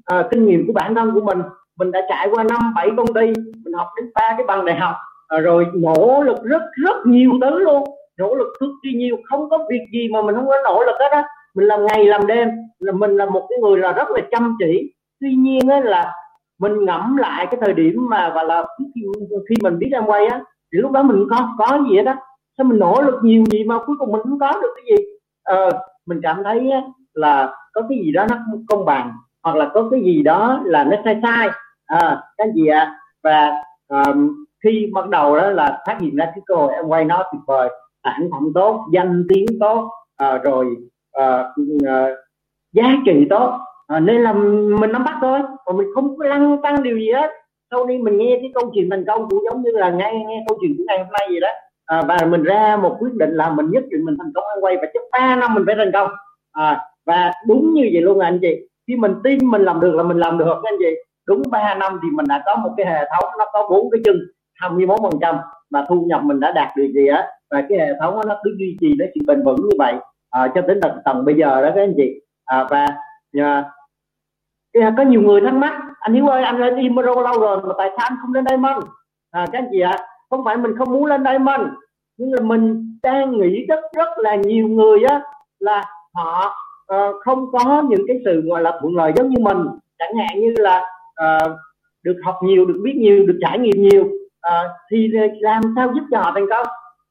à, kinh nghiệm của bản thân của mình mình đã trải qua năm bảy công ty mình học đến ba cái bằng đại học à, rồi nỗ lực rất rất nhiều thứ luôn. Nỗ lực cực kỳ nhiều không có việc gì mà mình không có nỗ lực hết á. Mình làm ngày làm đêm là mình là một cái người là rất là chăm chỉ. Tuy nhiên á là mình ngẫm lại cái thời điểm mà và là khi, khi mình biết em quay á thì lúc đó mình có có gì hết đó sao mình nỗ lực nhiều gì mà cuối cùng mình không có được cái gì? Ờ, mình cảm thấy là có cái gì đó nó không công bằng hoặc là có cái gì đó là nó sai sai. À, cái gì ạ à. và um, khi bắt đầu đó là phát hiện ra cái cơ hội em quay nó tuyệt vời. Sản phẩm tốt danh tiếng tốt à, rồi à, à, giá trị tốt. À, nên là mình nắm bắt thôi còn mình không có lăng tăng điều gì hết sau đi mình nghe cái câu chuyện thành công cũng giống như là nghe nghe câu chuyện của ngày hôm nay vậy đó. À, và mình ra một quyết định là mình nhất định mình thành công ăn quay và chắc ba năm mình phải thành công. À, và đúng như vậy luôn anh chị. Khi mình tin mình làm được là mình làm được anh chị. Đúng 3 năm thì mình đã có một cái hệ thống nó có bốn cái chân 21 phần trăm và thu nhập mình đã đạt được gì á. Và cái hệ thống đó, nó cứ duy trì nó sự bền vững như vậy à, cho đến tận tầng bây giờ đó các anh chị. À, và à, có nhiều người thắc mắc anh Hiếu ơi anh lên Imro lâu rồi mà tại sao anh không lên Diamond? À, các anh chị ạ à, không phải mình không muốn lên Diamond nhưng là mình đang nghĩ rất rất là nhiều người á là họ uh, không có những cái sự gọi là thuận lợi giống như mình. Chẳng hạn như là uh, được học nhiều được biết nhiều được trải nghiệm nhiều uh, thì làm sao giúp cho họ thành công?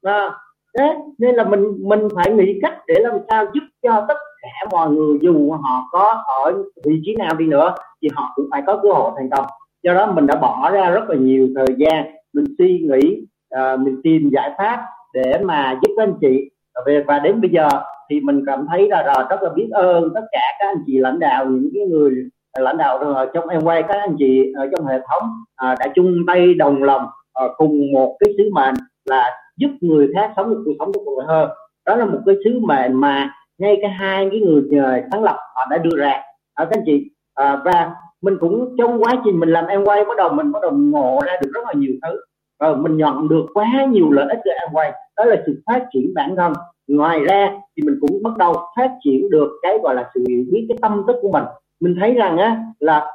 Uh, thế nên là mình mình phải nghĩ cách để làm sao giúp cho tất cả mọi người dù họ có ở vị trí nào đi nữa thì họ cũng phải có cơ hội thành công. Do đó mình đã bỏ ra rất là nhiều thời gian mình suy nghĩ uh, mình tìm giải pháp để mà giúp các anh chị. Về và đến bây giờ thì mình cảm thấy là, là rất là biết ơn tất cả các anh chị lãnh đạo những cái người lãnh đạo trong em quay các anh chị ở trong hệ thống uh, đã chung tay đồng lòng uh, cùng một cái sứ mệnh là giúp người khác sống một cuộc sống tốt đẹp hơn. Đó là một cái sứ mệnh mà ngay cả hai cái người ờ, sáng lập họ đã đưa ra. Ở các anh chị à, và mình cũng trong quá trình mình làm em quay bắt đầu mình bắt đầu ngộ ra được rất là nhiều thứ. Và mình nhận được quá nhiều lợi ích từ em quay. Đó là sự phát triển bản thân. Ngoài ra thì mình cũng bắt đầu phát triển được cái gọi là sự hiểu biết cái tâm thức của mình. Mình thấy rằng á là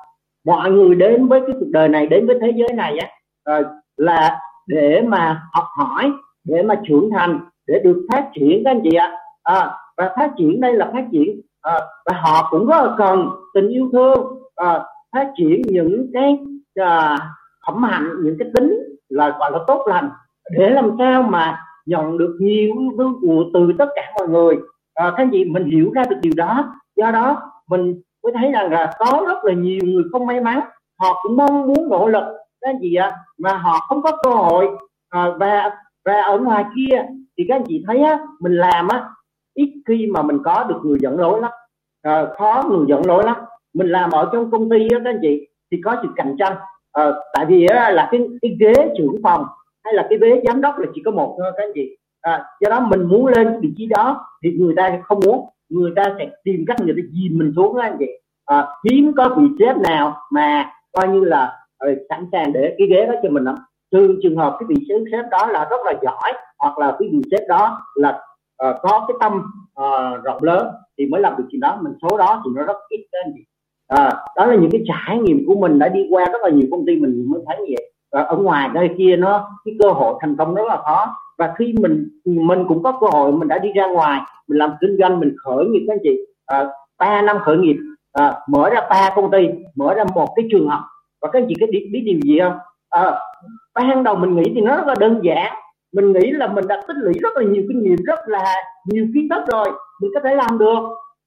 mọi người đến với cái cuộc đời này đến với thế giới này á là để mà học hỏi để mà trưởng thành để được phát triển các anh chị ạ. À, và phát triển đây là phát triển à, và họ cũng rất là cần tình yêu thương à, phát triển những cái à, phẩm hạnh những cái tính là gọi là tốt lành để làm sao mà nhận được nhiều yêu thương từ tất cả mọi người. À, các anh chị mình hiểu ra được điều đó. Do đó mình mới thấy rằng là có rất là nhiều người không may mắn. Họ cũng mong muốn nỗ lực. Các anh chị ạ à, mà họ không có cơ hội à, và và ở ngoài kia thì các anh chị thấy á mình làm á ít khi mà mình có được người dẫn lối lắm. À, khó người dẫn lối lắm. Mình làm ở trong công ty đó, các anh chị thì có sự cạnh tranh. À, tại vì là cái cái ghế trưởng phòng hay là cái ghế giám đốc là chỉ có một thôi các anh chị. À, do đó mình muốn lên vị trí đó thì người ta không muốn. Người ta sẽ tìm cách người ta dìm mình xuống các anh chị. À, hiếm có vị sếp nào mà coi như là sẵn sàng để cái ghế đó cho mình lắm. Trừ trường hợp cái vị sếp đó là rất là giỏi hoặc là cái vị sếp đó là uh, có cái tâm uh, rộng lớn thì mới làm được chuyện đó. Mình số đó thì nó rất ít các anh chị à, đó là những cái trải nghiệm của mình đã đi qua rất là nhiều công ty mình mới thấy như vậy. Và ở ngoài đây kia nó cái cơ hội thành công rất là khó. Và khi mình mình cũng có cơ hội mình đã đi ra ngoài mình làm kinh doanh mình khởi nghiệp các anh chị. À, ba năm khởi nghiệp à, mở ra ba công ty mở ra một cái trường học. Và các anh chị có biết, biết điều gì không? À, ban đầu mình nghĩ thì nó rất là đơn giản mình nghĩ là mình đã tích lũy rất là nhiều kinh nghiệm rất là nhiều kiến thức rồi mình có thể làm được.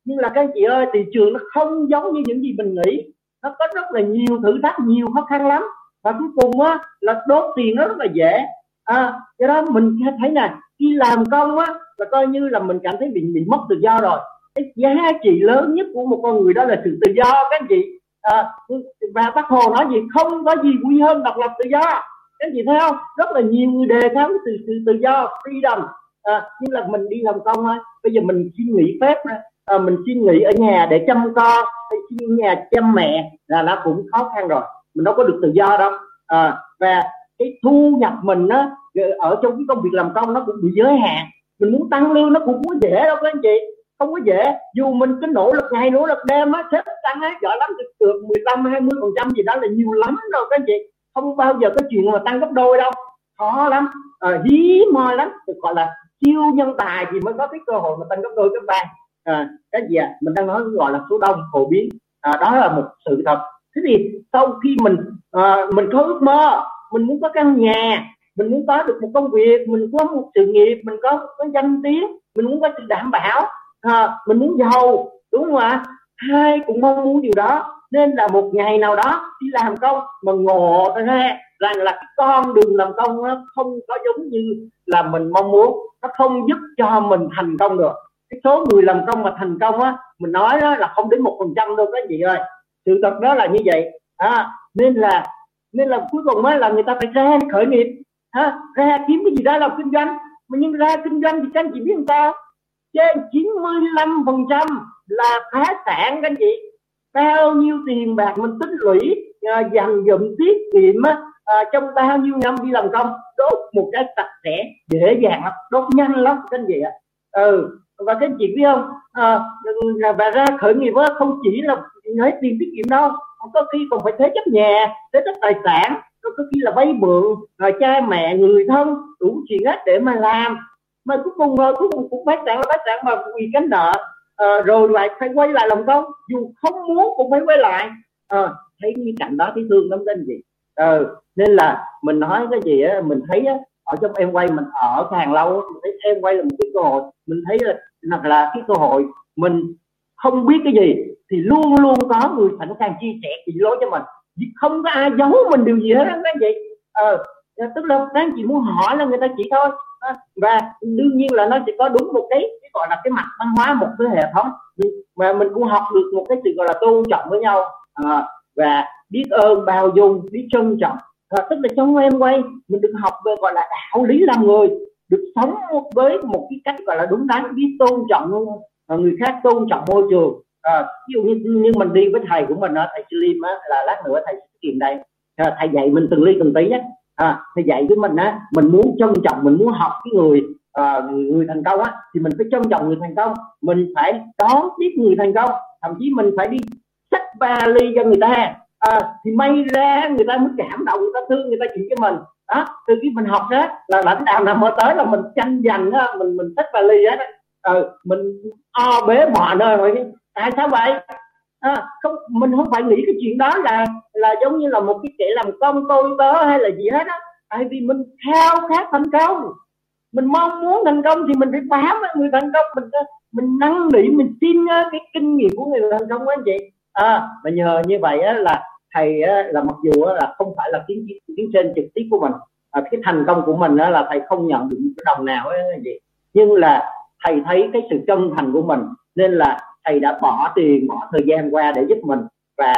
Nhưng là các anh chị ơi thị trường nó không giống như những gì mình nghĩ. Nó có rất là nhiều thử thách nhiều khó khăn lắm. Và cuối cùng á là đốt tiền nó rất là dễ. À, do đó mình thấy nè khi làm công á là coi như là mình cảm thấy bị bị mất tự do rồi. Cái giá trị lớn nhất của một con người đó là sự tự do các anh chị. À, và bác hồ nói gì? Không có gì quý hơn độc lập tự do các anh chị thấy không? Rất là nhiều người đề kháng từ sự tự do freedom à, nhưng là mình đi làm công thôi. Bây giờ mình xin nghỉ phép à, mình xin nghỉ ở nhà để chăm con hay xin nhà chăm mẹ là nó cũng khó khăn rồi. Mình đâu có được tự do đâu. À, và cái thu nhập mình á ở trong cái công việc làm công nó cũng bị giới hạn. Mình muốn tăng lương nó cũng có dễ đâu các anh chị. Không có dễ. Dù mình cứ nỗ lực ngày nỗ lực đêm á sếp tăng á giỏi lắm được 15 20 phần trăm gì đó là nhiều lắm đâu các anh chị không bao giờ có chuyện mà tăng gấp đôi đâu. Khó lắm. Ờ, à, hiếm hoi lắm. Được gọi là siêu nhân tài thì mới có cái cơ hội mà tăng gấp đôi các bạn à, cái gì à? mình đang nói gọi là số đông phổ biến. À, đó là một sự thật. Thế thì sau khi mình à, mình có ước mơ mình muốn có căn nhà mình muốn có được một công việc mình có một sự nghiệp mình có có danh tiếng mình muốn có sự đảm bảo à, mình muốn giàu đúng không ạ? Hai cũng mong muốn điều đó nên là một ngày nào đó đi làm công mà ngộ ra rằng là cái con đường làm công nó không có giống như là mình mong muốn nó không giúp cho mình thành công được. Cái số người làm công mà thành công á mình nói đó là không đến một phần trăm đâu các chị ơi. Sự thật đó là như vậy. À, nên là nên là cuối cùng á là người ta phải ra khởi nghiệp. Ha, ra kiếm cái gì đó làm kinh doanh. Mà nhưng ra kinh doanh thì các anh chị biết người ta trên 95 phần trăm là phá sản các anh chị bao nhiêu tiền bạc mình tích lũy uh, dành dụm tiết kiệm uh, trong bao nhiêu năm đi làm công đốt một cái sạch sẽ dễ dàng lắm đốt nhanh lắm các anh chị ạ. Ừ và các anh chị biết không? À, và ra khởi nghiệp đó, không chỉ là lấy tiền tiết kiệm đâu có khi còn phải thế chấp nhà thế chấp tài sản có khi là vay mượn rồi cha mẹ người thân đủ chuyện hết để mà làm. Mà cuối cùng rồi cuối cùng cũng phát sản là phát sản mà vì gánh nợ à, rồi lại phải quay lại lòng công dù không muốn cũng phải quay lại. À, thấy cái cảnh đó thấy thương lắm cái gì à, nên là mình nói cái gì á mình thấy á, ở trong em quay mình ở càng lâu mình thấy em quay là một cái cơ hội. Mình thấy là là, là cái cơ hội mình không biết cái gì thì luôn luôn có người sẵn sàng chia sẻ chỉ lối cho mình. Không có ai giấu mình điều gì hết đó các chị. Ờ Dạ, tức là các anh chị muốn hỏi là người ta chỉ thôi à, và đương nhiên là nó sẽ có đúng một cái, cái gọi là cái mặt văn hóa một cái hệ thống. Mà mình cũng học được một cái sự gọi là tôn trọng với nhau à, và biết ơn bao dung biết trân trọng. À, tức là trong em quay mình được học về gọi là đạo lý làm người được sống với một cái cách gọi là đúng đắn biết tôn trọng à, người khác tôn trọng môi trường. À, ví dụ như, như mình đi với thầy của mình thầy Slim á là lát nữa thầy sẽ đây. À, thầy dạy mình từng ly từng tí nhé à, thầy dạy với mình á mình muốn trân trọng mình muốn học cái người à, người thành công á thì mình phải trân trọng người thành công. Mình phải đón tiếp người thành công. Thậm chí mình phải đi sách ba ly cho người ta. À, thì may ra người ta mới cảm động người ta thương người ta chỉ cho mình. Đó từ khi mình học đó là lãnh đạo nào mới tới là mình tranh giành đó mình mình sách ba ly á À, mình o bế mọi nơi. Rồi tại sao vậy? À, không mình không phải nghĩ cái chuyện đó là là giống như là một cái kẻ làm công tôi tớ hay là gì hết á. Tại vì mình khao khát thành công. Mình mong muốn thành công thì mình phải bám với người thành công. Mình mình năn nỉ mình tin cái kinh nghiệm của người thành công của anh chị. À, và nhờ như vậy á, là thầy á, là mặc dù á, là không phải là tiếng tiếng trên trực tiếp của mình à, cái thành công của mình á, là thầy không nhận được cái đồng nào ấy anh chị. Nhưng là thầy thấy cái sự chân thành của mình nên là thầy đã bỏ tiền bỏ thời gian qua để giúp mình. Và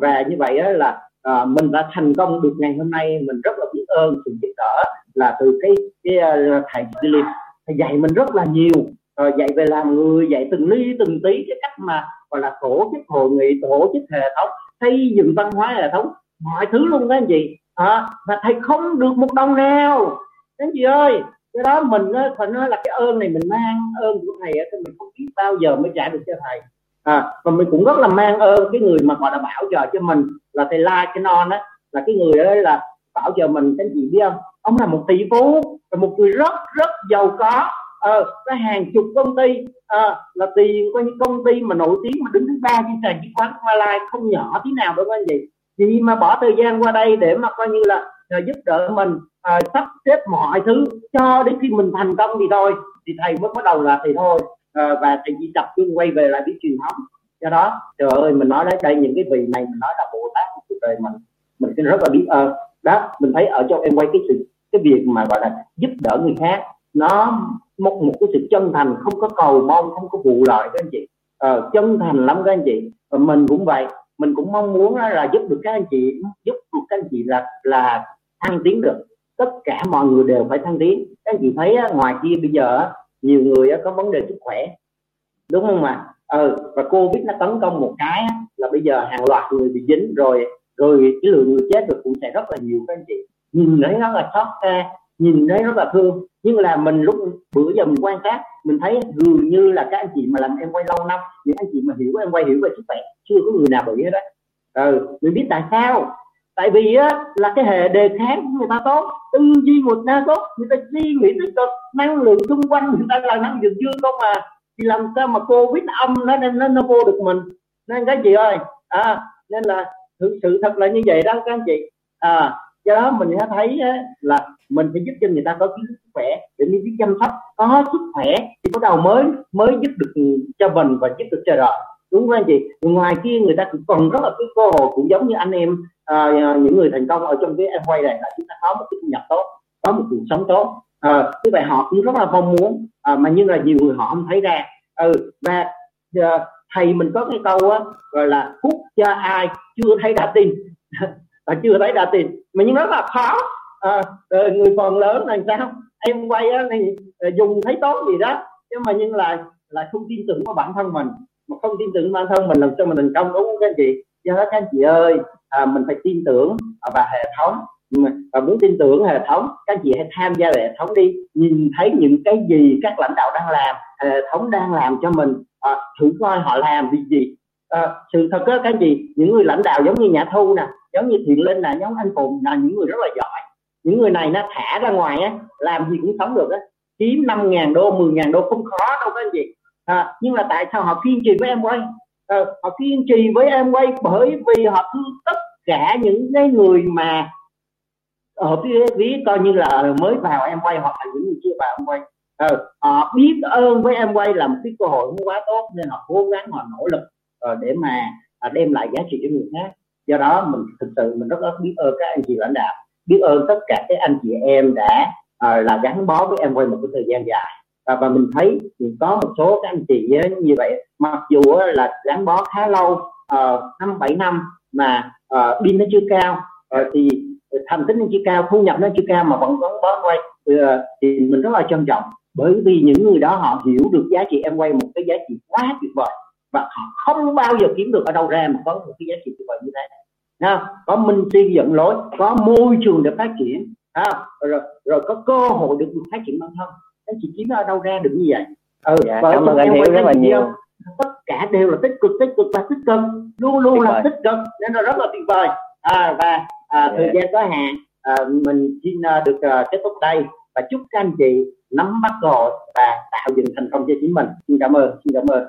và như vậy đó là ờ, mình đã thành công được ngày hôm nay. Mình rất là biết ơn sự giúp đỡ là từ cái cái uh, thầy Philip. Thầy dạy mình rất là nhiều uh, dạy về làm người dạy từng ly từng tí cái cách mà gọi là tổ chức hội nghị tổ chức hệ thống xây dựng văn hóa hệ thống mọi thứ luôn đó anh chị. À, và thầy không được một đồng nào. Anh chị ơi cái đó mình á, phải nói là cái ơn này mình mang ơn của thầy á, thì mình không biết bao giờ mới trả được cho thầy. À, và mình cũng rất là mang ơn cái người mà gọi là bảo trợ cho mình là thầy La cái non á là cái người đó là bảo trợ mình cái gì biết không? Ông là một tỷ phú là một người rất rất giàu có. Ờ, có hàng chục công ty. À, là tiền coi như công ty mà nổi tiếng mà đứng thứ ba trên sàn chứng khoán Malaysia không nhỏ tí nào đâu anh chị. Gì mà bỏ thời gian qua đây để mà coi như là ờ, giúp đỡ mình à, sắp xếp mọi thứ cho đến khi mình thành công thì thôi. Thì thầy mới bắt đầu là thì thôi. À, và thầy chỉ tập trung quay về lại cái truyền thống. Do đó trời ơi mình nói đấy đây những cái vị này mình nói là bồ tát của cuộc đời mình mình xin rất là biết ơn. Đó mình thấy ở trong em quay cái sự cái việc mà gọi là giúp đỡ người khác nó một một cái sự chân thành không có cầu mong không có vụ lợi các anh chị. Ờ, chân thành lắm các anh chị. Và mình cũng vậy. Mình cũng mong muốn là giúp được các anh chị giúp được các anh chị là là thăng tiến được tất cả mọi người đều phải thăng tiến. Các anh chị thấy ngoài kia bây giờ nhiều người có vấn đề sức khỏe. Đúng không ạ? Ừ, và covid nó tấn công một cái là bây giờ hàng loạt người bị dính rồi rồi cái lượng người chết rồi cũng sẽ rất là nhiều các anh chị. Nhìn thấy nó là xót xa nhìn thấy rất là thương. Nhưng là mình lúc bữa giờ mình quan sát mình thấy dường như là các anh chị mà làm em quay lâu năm những anh chị mà hiểu em quay hiểu về sức khỏe chưa có người nào bị hết đó ừ, mình biết tại sao tại vì á là cái hệ đề kháng của người ta tốt tư duy người ta tốt người ta suy nghĩ tích cực năng lượng xung quanh người ta là năng lượng dương không mà. Thì làm sao mà covid âm nó nên nó, nó vô được mình? Nên các chị ơi à nên là thực sự thật là như vậy đó các anh chị. À do đó mình sẽ thấy là mình phải giúp cho người ta có kiến sức khỏe để mình biết chăm sóc có sức khỏe thì bắt đầu mới mới giúp được cho mình và giúp được cho đời đúng không anh chị? Ngoài kia người ta cũng còn rất là cái cơ hội cũng giống như anh em à, à những người thành công ở trong cái em quay này là chúng ta có một cái thu nhập tốt có một cuộc sống tốt. À, như vậy họ cũng rất là mong muốn à, mà nhưng là nhiều người họ không thấy ra. Ừ và à, thầy mình có cái câu á gọi là phúc cho ai chưa thấy đã tin. Và chưa thấy đã tin. Mà nhưng rất là khó. À, ờ, người phần lớn là sao? Em quay á thì à, dùng thấy tốt gì đó nhưng mà nhưng là là không tin tưởng vào bản thân mình mà không tin tưởng bản thân mình làm sao mình thành công đúng không các anh chị. Do đó các anh chị ơi. À, mình phải tin tưởng và hệ thống. Và muốn tin tưởng hệ thống các anh chị hãy tham gia hệ thống đi. Nhìn thấy những cái gì các lãnh đạo đang làm hệ thống đang làm cho mình à, thử coi họ làm vì gì. À, sự thật đó các anh chị những người lãnh đạo giống như nhà thu nè giống như thiện linh nè giống anh phùng là những người rất là giỏi. Những người này nó thả ra ngoài á làm gì cũng sống được á. Kiếm năm ngàn đô 10 ngàn đô không khó đâu các anh chị à, nhưng là tại sao họ kiên trì với em quay à, ờ, họ kiên trì với em quay bởi vì họ thương tất cả những cái người mà ở phía ví coi như là mới vào em quay hoặc là những người chưa vào em quay à, ờ, họ biết ơn với em quay là một cái cơ hội quá tốt nên họ cố gắng họ nỗ lực à, để mà à, đem lại giá trị cho người khác. Do đó mình thực sự mình rất rất biết ơn các anh chị lãnh đạo biết ơn tất cả các anh chị em đã à, là gắn bó với em quay một cái thời gian dài và, và mình thấy thì có một số các anh chị như vậy mặc dù là gắn bó khá lâu uh, năm bảy năm mà uh, pin nó chưa cao uh, thì thành tích nó chưa cao thu nhập nó chưa cao mà vẫn gắn bó quay uh, thì mình rất là trân trọng. Bởi vì những người đó họ hiểu được giá trị em quay một cái giá trị quá tuyệt vời và họ không bao giờ kiếm được ở đâu ra mà có một cái giá trị tuyệt vời như thế. Ha có minh si dẫn lối có môi trường để phát triển ha rồi, rồi có cơ hội được phát triển bản thân anh chị kiếm ở đâu ra được như vậy? Ừ dạ, cảm ơn anh hiểu rất là nhiều. tất cả đều là tích cực tích cực và tích cực. Luôn luôn là tích cực nên là rất là tuyệt vời. À, và à, yeah. thời dạ. gian có hạn à, mình xin uh, được uh, kết thúc đây và chúc các anh chị nắm bắt cơ hội và tạo dựng thành công cho chính mình. Xin cảm ơn xin cảm ơn.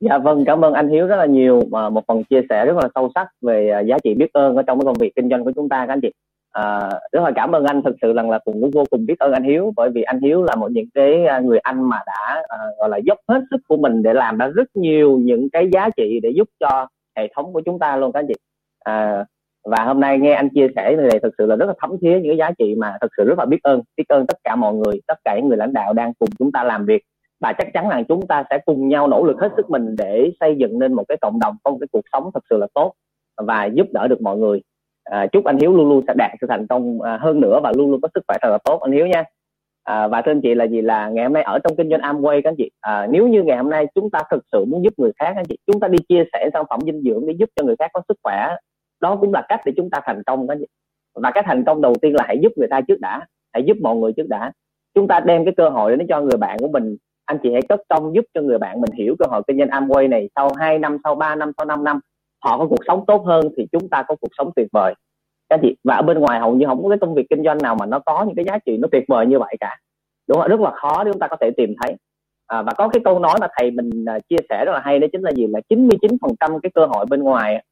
Dạ vâng, cảm ơn anh Hiếu rất là nhiều mà một phần chia sẻ rất là sâu sắc về à, giá trị biết ơn ở trong cái công việc kinh doanh của chúng ta các anh chị. À, rất là cảm ơn anh. Thực sự rằng là cũng vô cùng biết ơn anh Hiếu bởi vì anh Hiếu là một những cái à, người anh mà đã à, gọi là dốc hết sức của mình để làm ra rất nhiều những cái giá trị để giúp cho hệ thống của chúng ta luôn các anh chị. À, và hôm nay nghe anh chia sẻ này thực sự là rất là thấm thía những cái giá trị mà thực sự rất là biết ơn biết ơn tất cả mọi người tất cả những người lãnh đạo đang cùng chúng ta làm việc. Và chắc chắn là chúng ta sẽ cùng nhau nỗ lực hết sức mình để xây dựng nên một cái cộng đồng có một cái cuộc sống thật sự là tốt và giúp đỡ được mọi người à, chúc anh Hiếu luôn luôn sẽ đạt sự thành công à, hơn nữa và luôn luôn có sức khỏe thật là tốt anh Hiếu nha. À, và thưa anh chị là gì là ngày hôm nay ở trong kinh doanh Amway các anh chị. À, nếu như ngày hôm nay chúng ta thực sự muốn giúp người khác anh chị chúng ta đi chia sẻ sản phẩm dinh dưỡng để giúp cho người khác có sức khỏe đó cũng là cách để chúng ta thành công các anh chị. Và cái thành công đầu tiên là hãy giúp người ta trước đã hãy giúp mọi người trước đã. Chúng ta đem cái cơ hội đến cho người bạn của mình. Anh chị hãy cất công giúp cho người bạn mình hiểu cơ hội kinh doanh Amway này sau 2 năm sau 3 năm sau 5 năm họ có cuộc sống tốt hơn thì chúng ta có cuộc sống tuyệt vời. Các chị và ở bên ngoài hầu như không có cái công việc kinh doanh nào mà nó có những cái giá trị nó tuyệt vời như vậy cả. Đúng không? Rất là khó để chúng ta có thể tìm thấy. À, và có cái câu nói mà thầy mình à, chia sẻ rất là hay đó chính là gì? Là 99 phần trăm cái cơ hội bên ngoài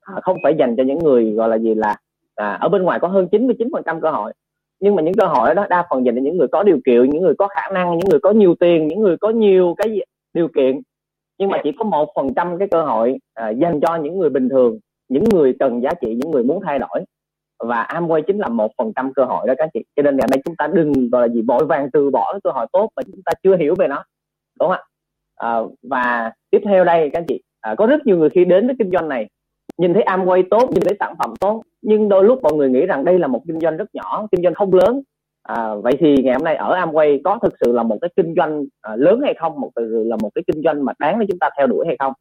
à, không phải dành cho những người gọi là gì là à, ở bên ngoài có hơn 99 phần trăm cơ hội. Nhưng mà những cơ hội đó đa phần dành cho những người có điều kiện những người có khả năng những người có nhiều tiền những người có nhiều cái điều kiện nhưng mà chỉ có một phần trăm cái cơ hội à, dành cho những người bình thường những người cần giá trị những người muốn thay đổi. Và Amway chính là một phần trăm cơ hội đó các chị. Cho nên ngày nay chúng ta đừng gọi là gì vội vàng từ bỏ cái cơ hội tốt mà chúng ta chưa hiểu về nó. Đúng không ạ? À, và tiếp theo đây các chị à, có rất nhiều người khi đến với kinh doanh này nhìn thấy Amway tốt nhìn thấy sản phẩm tốt nhưng đôi lúc mọi người nghĩ rằng đây là một kinh doanh rất nhỏ kinh doanh không lớn à, vậy thì ngày hôm nay ở Amway có thực sự là một cái kinh doanh à, lớn hay không? Một từ là một cái kinh doanh mà đáng để chúng ta theo đuổi hay không?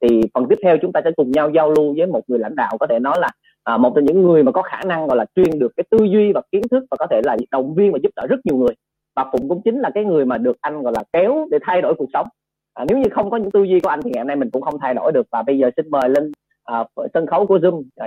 Thì phần tiếp theo chúng ta sẽ cùng nhau giao lưu với một người lãnh đạo có thể nói là à, một trong những người mà có khả năng gọi là truyền được cái tư duy và kiến thức và có thể là động viên và giúp đỡ rất nhiều người. Và phụng cũng chính là cái người mà được anh gọi là kéo để thay đổi cuộc sống. À, nếu như không có những tư duy của anh thì ngày hôm nay mình cũng không thay đổi được. Và bây giờ xin mời lên à, sân khấu của zoom. à,